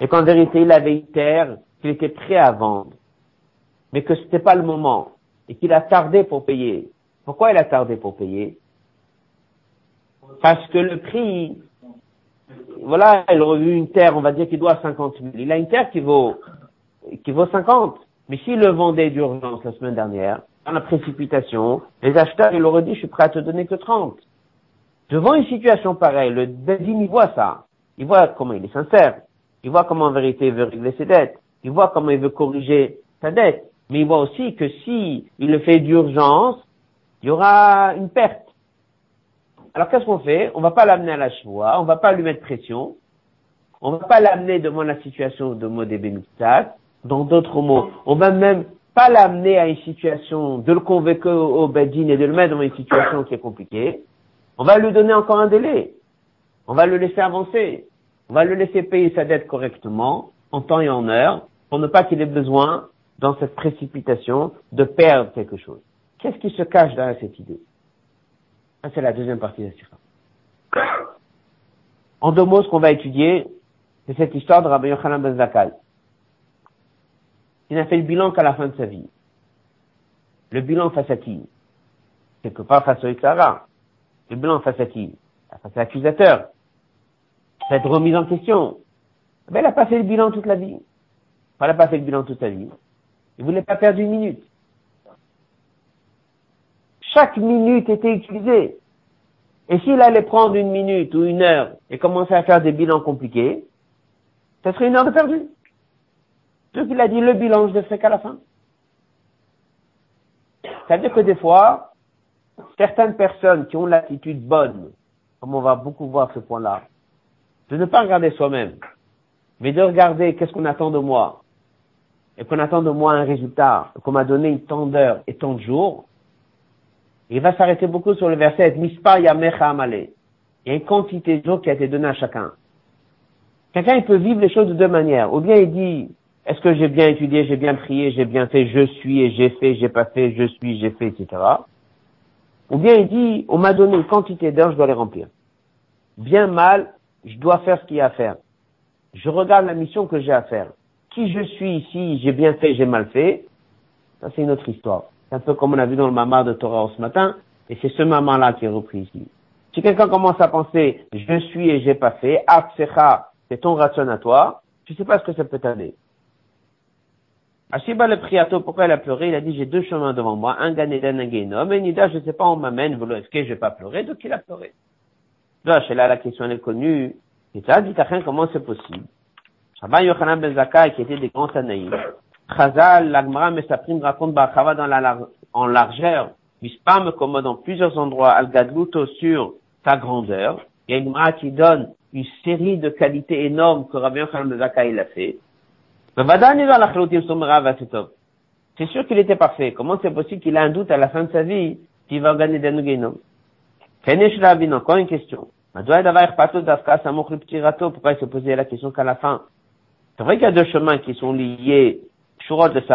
et qu'en vérité, il avait une terre qu'il était prêt à vendre, mais que c'était pas le moment, et qu'il a tardé pour payer. Pourquoi il a tardé pour payer? Parce que le prix, voilà, il aurait eu une terre, on va dire qu'il doit 50 000. Il a une terre qui vaut, qui vaut 50. Mais s'il le vendait d'urgence la semaine dernière, dans la précipitation, les acheteurs, il aurait dit, je suis prêt à te donner que 30. Devant une situation pareille, le Bedin, il voit ça. Il voit comment il est sincère. Il voit comment en vérité il veut régler ses dettes. Il voit comment il veut corriger sa dette. Mais il voit aussi que si il le fait d'urgence, il y aura une perte. Alors qu'est-ce qu'on fait? On va pas l'amener à la chevoie, on va pas lui mettre pression, on va pas l'amener devant la situation de Modébé Dans d'autres mots, on va même pas l'amener à une situation de le convaincre au Bedin et de le mettre dans une situation qui est compliquée. On va lui donner encore un délai. On va le laisser avancer. On va le laisser payer sa dette correctement, en temps et en heure, pour ne pas qu'il ait besoin, dans cette précipitation, de perdre quelque chose. Qu'est-ce qui se cache derrière cette idée? Ça, c'est la deuxième partie de la En deux mots, ce qu'on va étudier, c'est cette histoire de Rabbi Yochanan ben. Il n'a fait le bilan qu'à la fin de sa vie. Le bilan face à qui? Quelque part face au Itzara. Le bilan face à qui? Face à l'accusateur. Cette remise en question. Mais il n'a pas fait le bilan toute la vie. il n'a pas fait le bilan toute sa vie. Il voulait pas perdre une minute. Chaque minute était utilisée. Et s'il allait prendre une minute ou une heure et commencer à faire des bilans compliqués, ça serait une heure de perdu. Donc il a dit le bilan, je ne ferai qu'à la fin. C'est-à-dire que des fois, certaines personnes qui ont l'attitude bonne, comme on va beaucoup voir ce point-là, de ne pas regarder soi-même, mais de regarder qu'est-ce qu'on attend de moi, et qu'on attend de moi un résultat, qu'on m'a donné tant d'heures et tant de jours, il va s'arrêter beaucoup sur le verset Mispa Yamecha Amale. Il y a une quantité de jours qui a été donnée à chacun. Quelqu'un, il peut vivre les choses de deux manières. Ou bien il dit, est-ce que j'ai bien étudié, j'ai bien prié, j'ai bien fait, je suis et j'ai fait, j'ai pas fait, je suis, j'ai fait, etc. Ou bien il dit, on m'a donné une quantité d'heures, je dois les remplir. Bien mal, je dois faire ce qu'il y a à faire. Je regarde la mission que j'ai à faire. Qui je suis ici, j'ai bien fait, j'ai mal fait, ça c'est une autre histoire. C'est un peu comme on a vu dans le mamar de Torah ce matin, et c'est ce mamar-là qui est repris ici. Si quelqu'un commence à penser, je suis et j'ai pas fait, Aksecha, c'est ton ration à toi, tu sais pas ce que ça peut t'aider. Ashiba le priato, pourquoi il a pleuré? Il a dit, j'ai deux chemins devant moi, un Ganeden, un Genom, et Nida, je sais pas, on m'amène, est-ce que je vais pas pleurer? Donc il a pleuré. Là, là, la question est connue. Et ça, dit comment c'est possible? Rabbi Yochanan ben Zakkai, qui était des grands Tanaïs, Chazal, l'Agmara Mesaprim raconte Bachava dans la, en largeur, me commode dans plusieurs endroits, Al-Gadluto sur sa grandeur. Il y a une Gemara qui donne une série de qualités énormes que Rabbi Yochanan Ben Zakkai a fait. C'est sûr qu'il était parfait. Comment c'est possible qu'il a un doute à la fin de sa vie qu'il va gagner des Nugenom? Encore une question. Pourquoi il se posait la question qu'à la fin? C'est vrai qu'il y a deux chemins qui sont liés C'est que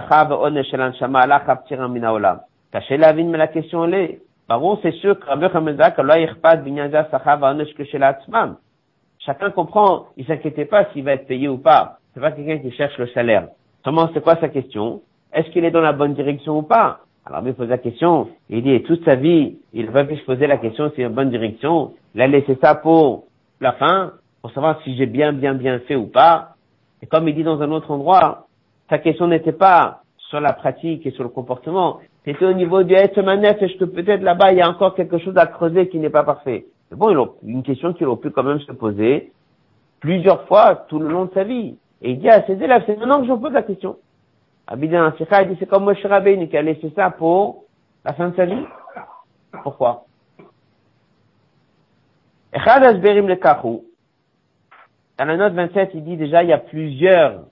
Rabbi. Chacun comprend, il s'inquiétait pas s'il va être payé ou pas. C'est pas quelqu'un qui cherche le salaire. Seulement, c'est quoi sa question? Est-ce qu'il est dans la bonne direction ou pas? Alors, il pose la question, il dit, toute sa vie, il va plus poser la question c'est une bonne direction. Il a laissé ça pour la fin, pour savoir si j'ai bien, bien, bien fait ou pas. Et comme il dit dans un autre endroit, sa question n'était pas sur la pratique et sur le comportement, c'était au niveau du Manef, est-ce que peut-être là-bas il y a encore quelque chose à creuser qui n'est pas parfait. C'est bon, une question qu'il aurait pu quand même se poser plusieurs fois tout le long de sa vie. Et il dit à ses élèves, c'est maintenant que je pose la question. Abidin Sikha, il dit, c'est comme Moshe Rabbeinu qui a laissé ça pour la fin de sa vie. Pourquoi? Dans la note 27, il dit déjà, il y a plusieurs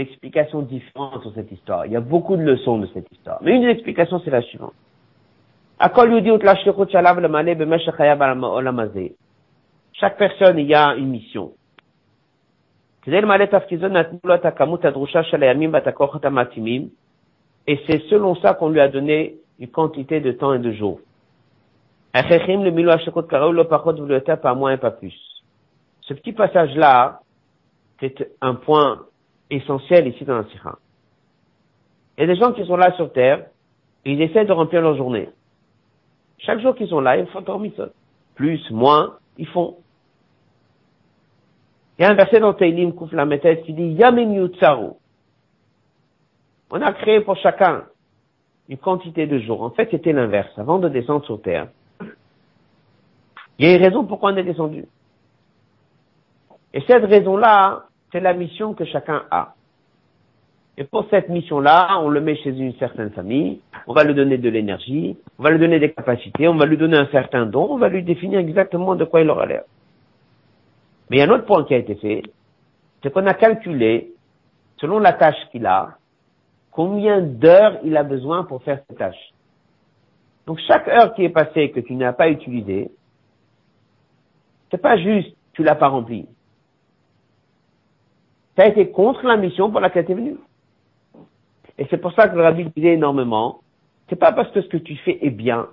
explications différentes sur cette histoire. Il y a beaucoup de leçons de cette histoire. Mais une des explications, c'est la suivante. Chaque personne, il y a une mission. Et c'est selon ça qu'on lui a donné une quantité de temps et de jours. Ce petit passage-là, c'est un point essentiel ici dans la Sikha. Il y a des gens qui sont là sur Terre, et ils essaient de remplir leur journée. Chaque jour qu'ils sont là, ils font ça. Plus, moins, ils font. Il y a un verset dans Teilim, Kouf Lametet, qui dit, Yamin Yutsaru. On a créé pour chacun une quantité de jours. En fait, c'était l'inverse. Avant de descendre sur terre, il y a une raison pourquoi on est descendu. Et cette raison-là, c'est la mission que chacun a. Et pour cette mission-là, on le met chez une certaine famille, on va lui donner de l'énergie, on va lui donner des capacités, on va lui donner un certain don, on va lui définir exactement de quoi il aura l'air. Mais il y a un autre point qui a été fait, c'est qu'on a calculé, selon la tâche qu'il a, combien d'heures il a besoin pour faire cette tâche. Donc chaque heure qui est passée que tu n'as pas utilisée, c'est pas juste tu l'as pas rempli. Ça a été contre la mission pour laquelle tu es venu. Et c'est pour ça que le rabbi disait énormément, c'est pas parce que ce que tu fais est bien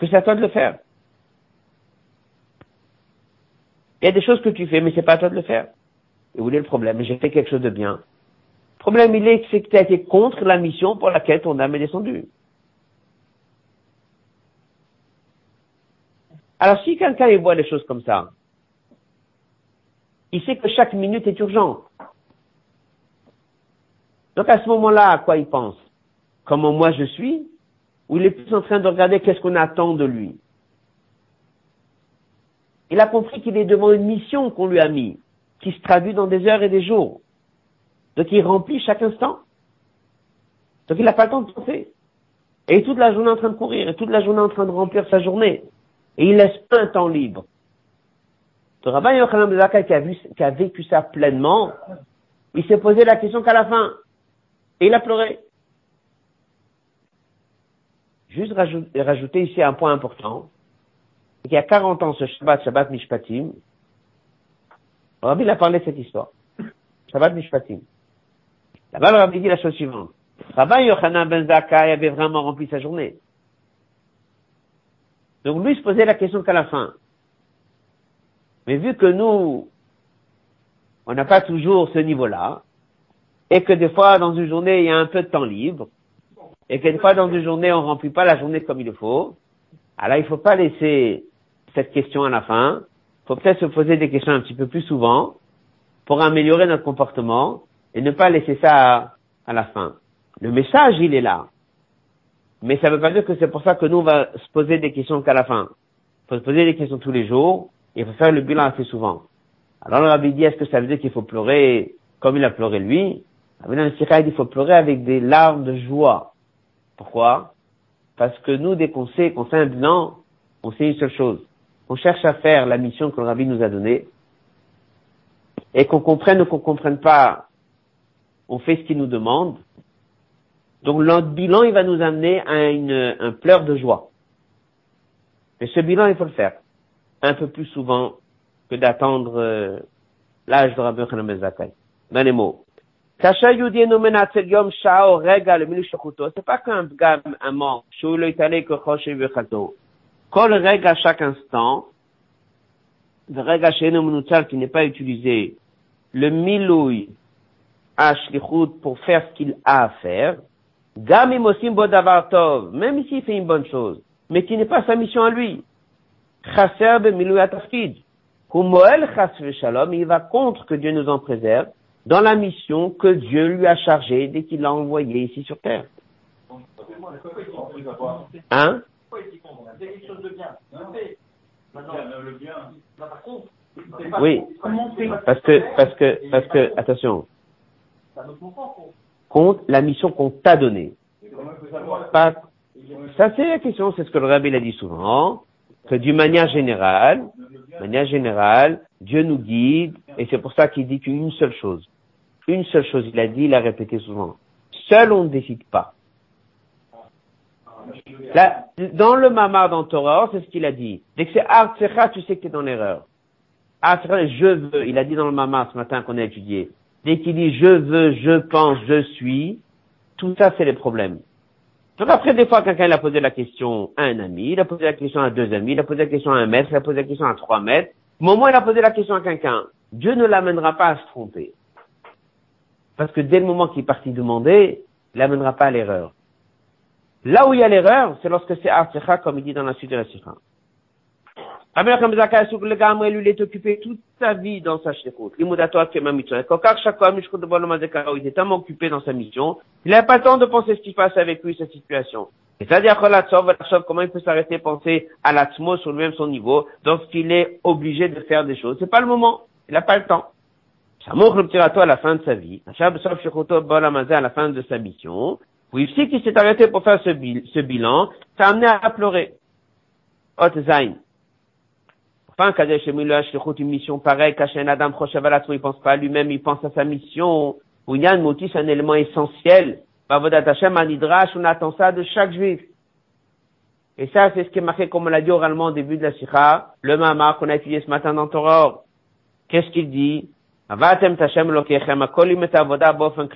que c'est à toi de le faire. Il y a des choses que tu fais, mais c'est pas à toi de le faire. Et vous voulez le problème, j'ai fait quelque chose de bien. Le problème, il est, c'est que tu as été contre la mission pour laquelle ton âme est descendue. Alors, si quelqu'un voit les choses comme ça, il sait que chaque minute est urgente. Donc, à ce moment-là, à quoi il pense? Comment moi je suis? Ou il est plus en train de regarder qu'est-ce qu'on attend de lui? Il a compris qu'il est devant une mission qu'on lui a mis, qui se traduit dans des heures et des jours. Donc il remplit chaque instant. Donc il n'a pas le temps de penser. Et toute la journée en train de courir, et toute la journée en train de remplir sa journée. Et il laisse un temps libre. Le rabbin Yochanan Bezaka qui a, vu, qui a vécu ça pleinement, il s'est posé la question qu'à la fin. Et il a pleuré. Juste rajouter ici un point important. Il y a 40 ans, ce Shabbat, Shabbat Mishpatim, Rabbi a parlé de cette histoire. Shabbat Mishpatim. Là-bas, le Rabbi dit la chose suivante. Rabbi Yochanan ben Zakkai avait vraiment rempli sa journée. Donc lui se posait la question qu'à la fin. Mais vu que nous, on n'a pas toujours ce niveau-là, et que des fois, dans une journée, il y a un peu de temps libre, et que des fois, dans une journée, on remplit pas la journée comme il le faut, alors il faut pas laisser cette question à la fin. Il faut peut-être se poser des questions un petit peu plus souvent pour améliorer notre comportement et ne pas laisser ça à, la fin. Le message, il est là. Mais ça ne veut pas dire que c'est pour ça que nous, on va se poser des questions qu'à la fin. Il faut se poser des questions tous les jours il faut faire le bilan assez souvent. Alors le rabbi dit, est-ce que ça veut dire qu'il faut pleurer comme il a pleuré lui? Dans le dit, il faut pleurer avec des larmes de joie. Pourquoi? Parce que nous, dès qu'on sait qu'on fait un bilan, on sait une seule chose on cherche à faire la mission que le Rabbi nous a donnée, et qu'on comprenne ou qu'on comprenne pas, on fait ce qu'il nous demande. Donc notre bilan, il va nous amener à une, un pleur de joie. Mais ce bilan, il faut le faire un peu plus souvent que d'attendre euh, l'âge de Rabbi Hanan Zakai. Dans les mots. C'est pas qu'un gars, un mort, Kol règle à chaque instant, le règle qui n'est pas utilisé, le milouï ashlichut pour faire ce qu'il a à faire, gam imosim bodavartov, même s'il fait une bonne chose, mais qui n'est pas sa mission à lui. Chaser be milouï atafkid. Kumoel chas shalom, il va contre que Dieu nous en préserve dans la mission que Dieu lui a chargée dès qu'il l'a envoyé ici sur terre. Hein? Oui, parce que, parce que, parce que, attention, compte la mission qu'on t'a donnée. Pas, ça c'est la question, c'est ce que le rabbi a dit souvent, que d'une manière générale, manière générale, Dieu nous guide, et c'est pour ça qu'il dit qu'une seule chose, une seule chose, il a dit, il a répété souvent, seul on ne décide pas. Là, dans le mamar dans Torah, c'est ce qu'il a dit. Dès que c'est Artsecha, tu sais que tu es dans l'erreur. Artsecha, je veux, il a dit dans le mamar ce matin qu'on a étudié. Dès qu'il dit je veux, je pense, je suis, tout ça c'est les problèmes. Donc après, des fois, quelqu'un a posé la question à un ami, il a posé la question à deux amis, il a posé la question à un maître, il a posé la question à trois maîtres. Au moment où il a posé la question à quelqu'un, Dieu ne l'amènera pas à se tromper. Parce que dès le moment qu'il est parti demander, il l'amènera pas à l'erreur. Là où il y a l'erreur, c'est lorsque c'est Artsecha, comme il dit dans la suite de la Sikha. Rabbi lui, il est occupé toute sa vie dans sa shlichut. Il est tellement occupé dans sa mission, il n'a pas le temps de penser ce qui se passe avec lui, sa situation. C'est-à-dire comment il peut s'arrêter penser à l'atmo sur lui-même son niveau, lorsqu'il est obligé de faire des choses. C'est pas le moment. Il n'a pas le temps. Shamour le à la fin de sa vie. à la fin de sa mission. Oui, si qu'il s'est arrêté pour faire ce, bilan, ça a amené à pleurer. Hot Zain. Enfin, Kadesh une mission pareille, Kachen Adam Choshevalatmo, il pense pas à lui-même, il pense à sa mission. Unyan Moti, c'est un élément essentiel. Bavodat Hashem, Anidrash, on attend ça de chaque juif. Et ça, c'est ce qui est marqué, comme on l'a dit oralement au début de la Sikha, le Mama qu'on a étudié ce matin dans Torah. Qu'est-ce qu'il dit? Avatem Tashem Lokechem, Akolim et Bofen.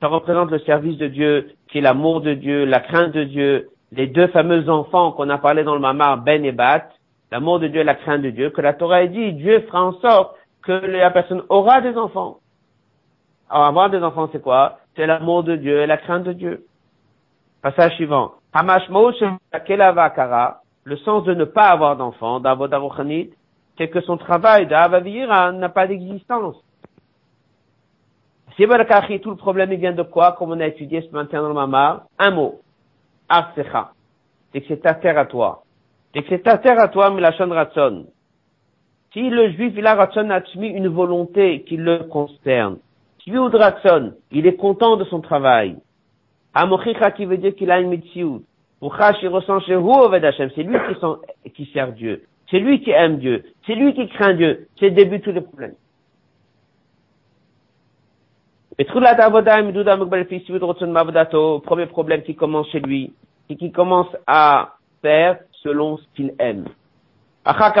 Ça représente le service de Dieu, qui est l'amour de Dieu, la crainte de Dieu, les deux fameux enfants qu'on a parlé dans le Mamar, Ben et Bat, l'amour de Dieu la crainte de Dieu, que la Torah dit, Dieu fera en sorte que la personne aura des enfants. Alors avoir des enfants, c'est quoi? C'est l'amour de Dieu et la crainte de Dieu. Passage suivant. le sens de ne pas avoir d'enfants, d'avodarochanit, c'est que son travail d'avavira n'a pas d'existence. Si tout le problème il vient de quoi, comme on a étudié ce matin dans le Mamar Un mot. Arsecha. C'est que c'est ta terre à toi. C'est que c'est ta terre à toi, la ratson. Si le juif, il a ratson mis une volonté qui le concerne. Si lui, ratson, il est content de son travail. Amochicha qui veut dire qu'il a une il ressent chez C'est lui qui, qui sert Dieu. C'est lui qui aime Dieu. C'est lui qui craint Dieu. C'est le début de tous les problèmes. Et premier problème qui commence chez lui, qu'il commence à faire selon ce qu'il aime. Après,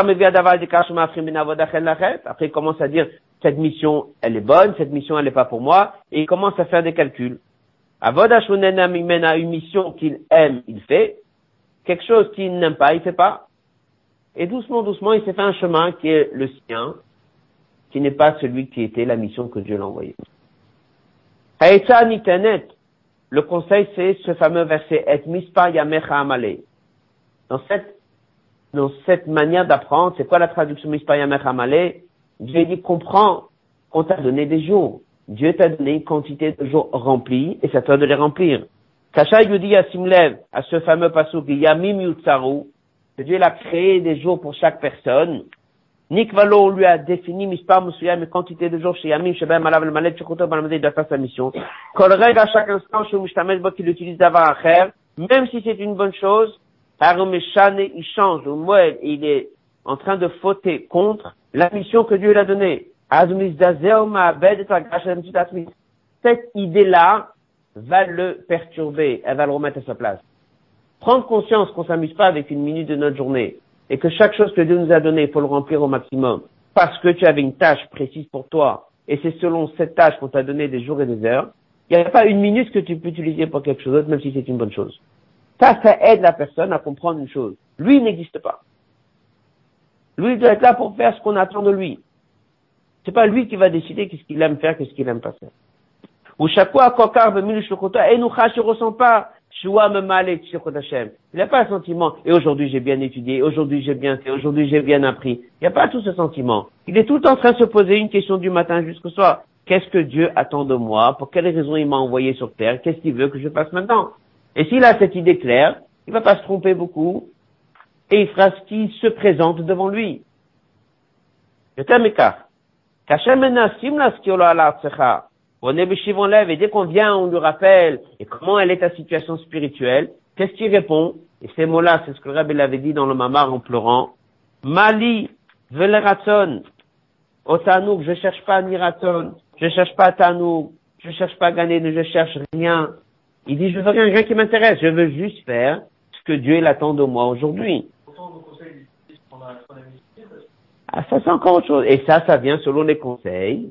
il commence à dire, cette mission, elle est bonne, cette mission, elle n'est pas pour moi, et il commence à faire des calculs. Avoda une mission qu'il aime, il fait. Quelque chose qu'il n'aime pas, il fait pas. Et doucement, doucement, il s'est fait un chemin qui est le sien, qui n'est pas celui qui était la mission que Dieu l'a envoyé. Le conseil, c'est ce fameux verset, et mispa. Dans cette, dans cette manière d'apprendre, c'est quoi la traduction mispa yamecha amale? Dieu dit, comprends qu'on t'a donné des jours. Dieu t'a donné une quantité de jours remplis, et c'est à toi de les remplir. Kasha Yudi Asimlev, à ce fameux passage, Yamim Yutsaru, que Dieu a créé des jours pour chaque personne. Nick Valo lui a défini Mispar Moussouyam, une quantité de jours chez Yamim, chez Ben Malav, le Malet, Chukoto, Balamade, il doit faire sa mission. Kolreg à chaque instant, chez Mouchtamel, qu'il utilise d'avoir à faire, même si c'est une bonne chose, il change, au Moël, il est en train de fauter contre la mission que Dieu lui a donnée. Cette idée-là va le perturber, elle va le remettre à sa place. Prendre conscience qu'on s'amuse pas avec une minute de notre journée et que chaque chose que Dieu nous a donnée, il faut le remplir au maximum parce que tu avais une tâche précise pour toi et c'est selon cette tâche qu'on t'a donné des jours et des heures. Il n'y a pas une minute que tu peux utiliser pour quelque chose d'autre, même si c'est une bonne chose. Ça, ça aide la personne à comprendre une chose. Lui n'existe pas. Lui doit être là pour faire ce qu'on attend de lui. C'est pas lui qui va décider qu'est-ce qu'il aime faire, qu'est-ce qu'il aime pas faire. Ou chaque fois, et nous ne ressent pas il n'a pas un sentiment, et aujourd'hui j'ai bien étudié, aujourd'hui j'ai bien fait, aujourd'hui j'ai bien appris. Il n'y a pas tout ce sentiment. Il est tout le temps en train de se poser une question du matin jusqu'au soir. Qu'est-ce que Dieu attend de moi? Pour quelles raisons il m'a envoyé sur terre? Qu'est-ce qu'il veut que je fasse maintenant? Et s'il a cette idée claire, il va pas se tromper beaucoup, et il fera ce qui se présente devant lui. Je on et dès qu'on vient, on lui rappelle et comment elle est ta situation spirituelle. Qu'est-ce qu'il répond? Et ces mots-là, c'est ce que le Rabbi l'avait dit dans le Mamar en pleurant. Mali, veleraton, otanouk, je cherche pas ni raton, je cherche pas tanouk, je cherche pas gagner, je cherche rien. Il dit, je veux rien, rien qui m'intéresse. Je veux juste faire ce que Dieu l'attend de moi aujourd'hui. Ah, ça c'est encore autre chose. Et ça, ça vient selon les conseils.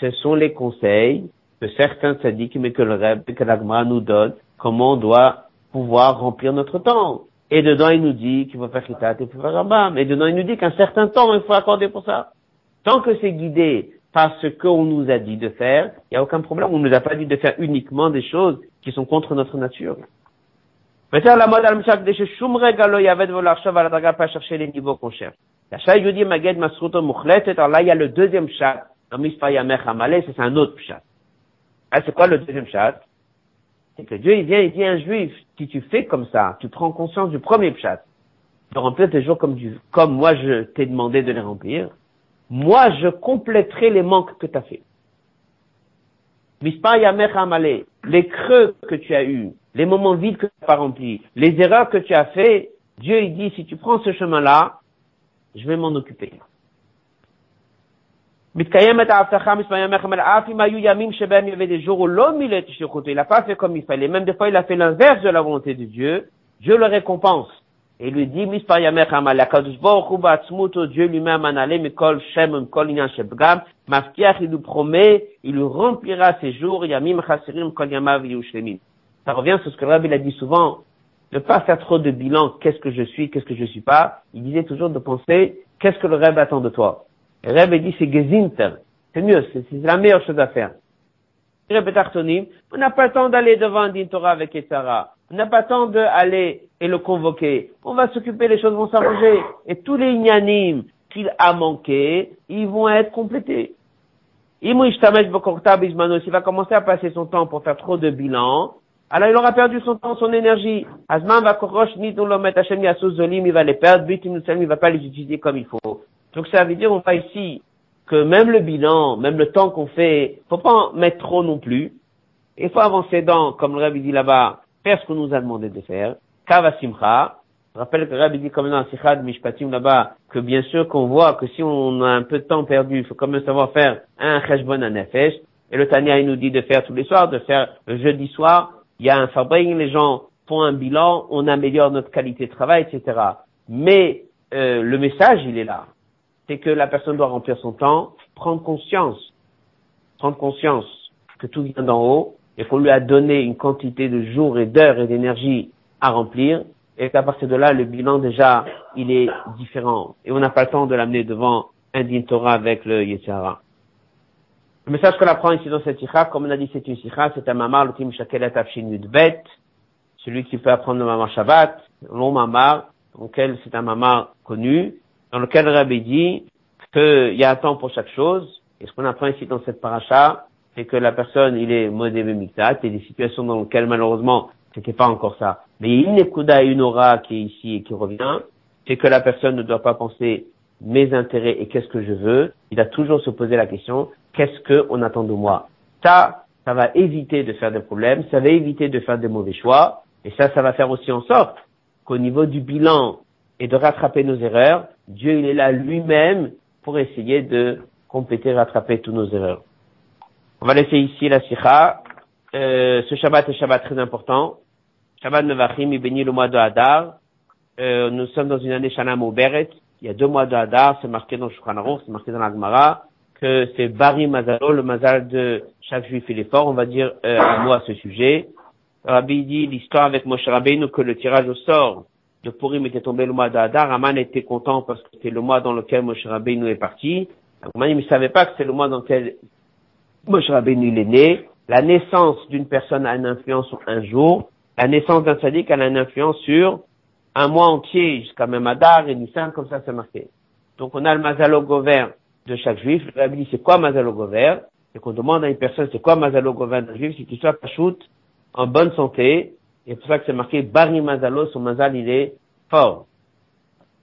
Ce sont les conseils que certains sadiques, mais que le rêve, que l'agma nous donne, comment on doit pouvoir remplir notre temps. Et dedans, il nous dit qu'il faut faire Khitat et qu'il faut faire Rambam. Et dedans, il nous dit qu'un certain temps, il faut accorder pour ça. Tant que c'est guidé par ce qu'on nous a dit de faire, il n'y a aucun problème. On ne nous a pas dit de faire uniquement des choses qui sont contre notre nature. Pas chercher les niveaux qu'on cherche. Là, il y a le deuxième chat. C'est un autre chat. Ah, c'est quoi le deuxième chat? C'est que Dieu, il vient, il dit un juif, si tu fais comme ça, tu prends conscience du premier chat, de remplir tes jours comme, comme moi je t'ai demandé de les remplir, moi je compléterai les manques que tu as fait. Les creux que tu as eus, les moments vides que tu n'as pas remplis, les erreurs que tu as fait, Dieu, il dit, si tu prends ce chemin-là, je vais m'en occuper. Il n'a pas fait comme il fallait. Même des fois, il a fait l'inverse de la volonté de Dieu. Dieu le récompense. Et lui dit, Dieu lui-même Shem, Shebgam, il nous promet, il lui remplira ses jours, Yamim Kol Yamav Ça revient sur ce que Rabbi a dit souvent, ne pas faire trop de bilan, qu'est-ce que je suis, qu'est-ce que je suis pas. Il disait toujours de penser, qu'est-ce que le rêve attend de toi. Le rêve dit, c'est gezinter. C'est mieux, c'est la meilleure chose à faire. On n'a pas le temps d'aller devant un Torah avec Etzara. N'a pas temps d'aller et le convoquer. On va s'occuper, les choses vont s'arranger. Et tous les ignanim qu'il a manqué, ils vont être complétés. S'il va commencer à passer son temps pour faire trop de bilan, alors il aura perdu son temps, son énergie. Azman va il va les perdre, il va pas les utiliser comme il faut. Donc ça veut dire, on voit ici que même le bilan, même le temps qu'on fait, faut pas en mettre trop non plus. Il faut avancer dans, comme le Rabbi dit là-bas, faire ce qu'on nous a demandé de faire. Kava simcha. Rappelle que Rabbi dit comme dans Sichad Mishpatim là-bas, que bien sûr qu'on voit que si on a un peu de temps perdu, il faut quand même savoir faire un cheshbon, un nefesh. Et le Tania, il nous dit de faire tous les soirs, de faire le jeudi soir, il y a un fabrique, les gens font un bilan, on améliore notre qualité de travail, etc. Mais euh, le message, il est là. C'est que la personne doit remplir son temps, prendre conscience, prendre conscience que tout vient d'en haut et qu'on lui a donné une quantité de jours et d'heures et d'énergie à remplir et qu'à partir de là, le bilan déjà, il est différent. Et on n'a pas le temps de l'amener devant un din Torah avec le Yetzirah. Le message qu'on apprend ici dans cette sikha, comme on a dit, c'est une sikha, c'est un mamar, le tim shakelet bet, celui qui peut apprendre le mamar Shabbat, long mamar, lequel c'est un mamar connu, dans lequel le rabbi dit qu'il y a un temps pour chaque chose, et ce qu'on apprend ici dans cette paracha, c'est que la personne, il est modé miktat, et des situations dans lesquelles malheureusement, c'était pas encore ça. Mais il y a une ékuda une aura qui est ici et qui revient, c'est que la personne ne doit pas penser mes intérêts et qu'est-ce que je veux. Il a toujours se poser la question, qu'est-ce qu'on attend de moi? Ça, ça va éviter de faire des problèmes, ça va éviter de faire des mauvais choix, et ça, ça va faire aussi en sorte qu'au niveau du bilan et de rattraper nos erreurs, Dieu, il est là lui-même pour essayer de compléter, rattraper toutes nos erreurs. On va laisser ici la sikha. Euh, ce Shabbat est Shabbat très important. Shabbat Nevachim, il bénit le mois de Hadar. Euh, nous sommes dans une année Shana Beret. Il y a deux mois de Hadar, c'est marqué dans Shulchan c'est marqué dans la Gemara que c'est Bari Mazalo, le mazal de chaque juif il est fort, on va dire euh, un mot à ce sujet. Rabbi dit l'histoire avec Moshe Rabbeinu que le tirage au sort de Purim était tombé le mois d'Adar. Aman était content parce que c'était le mois dans lequel Moshe Rabbeinu est parti. Aman ne savait pas que c'est le mois dans lequel Moshe Rabbeinu est né. La naissance d'une personne a une influence sur un jour. La naissance d'un sadique a une influence sur un mois entier jusqu'à même Adar et Nissan, comme ça c'est marqué. Donc on a le Mazalo Gover de chaque juif. Le rabbi dit c'est quoi Mazalo Gover Et qu'on demande à une personne c'est quoi Mazalo Gover d'un juif, c'est qu'il soit pachout, en bonne santé. Et c'est pour ça que c'est marqué Bari Mazalo, son Mazal il est fort.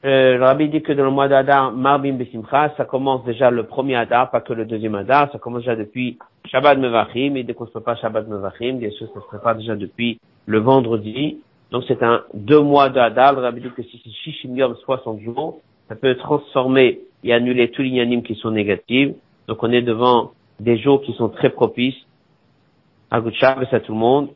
Euh, le rabbi dit que dans le mois d'Adar, Marbim Besimcha, ça commence déjà le premier Adar, pas que le deuxième Adar, ça commence déjà depuis Shabbat Mevachim, et dès qu'on se prépare Shabbat Mevachim, bien sûr, ça se prépare déjà depuis le vendredi. Donc c'est un deux mois d'Adar, le rabbi dit que si c'est Shishim Yom, 60 jours, ça peut transformer et annuler tous les yanimes qui sont négatifs. Donc on est devant des jours qui sont très propices. À Shabbos à tout le monde.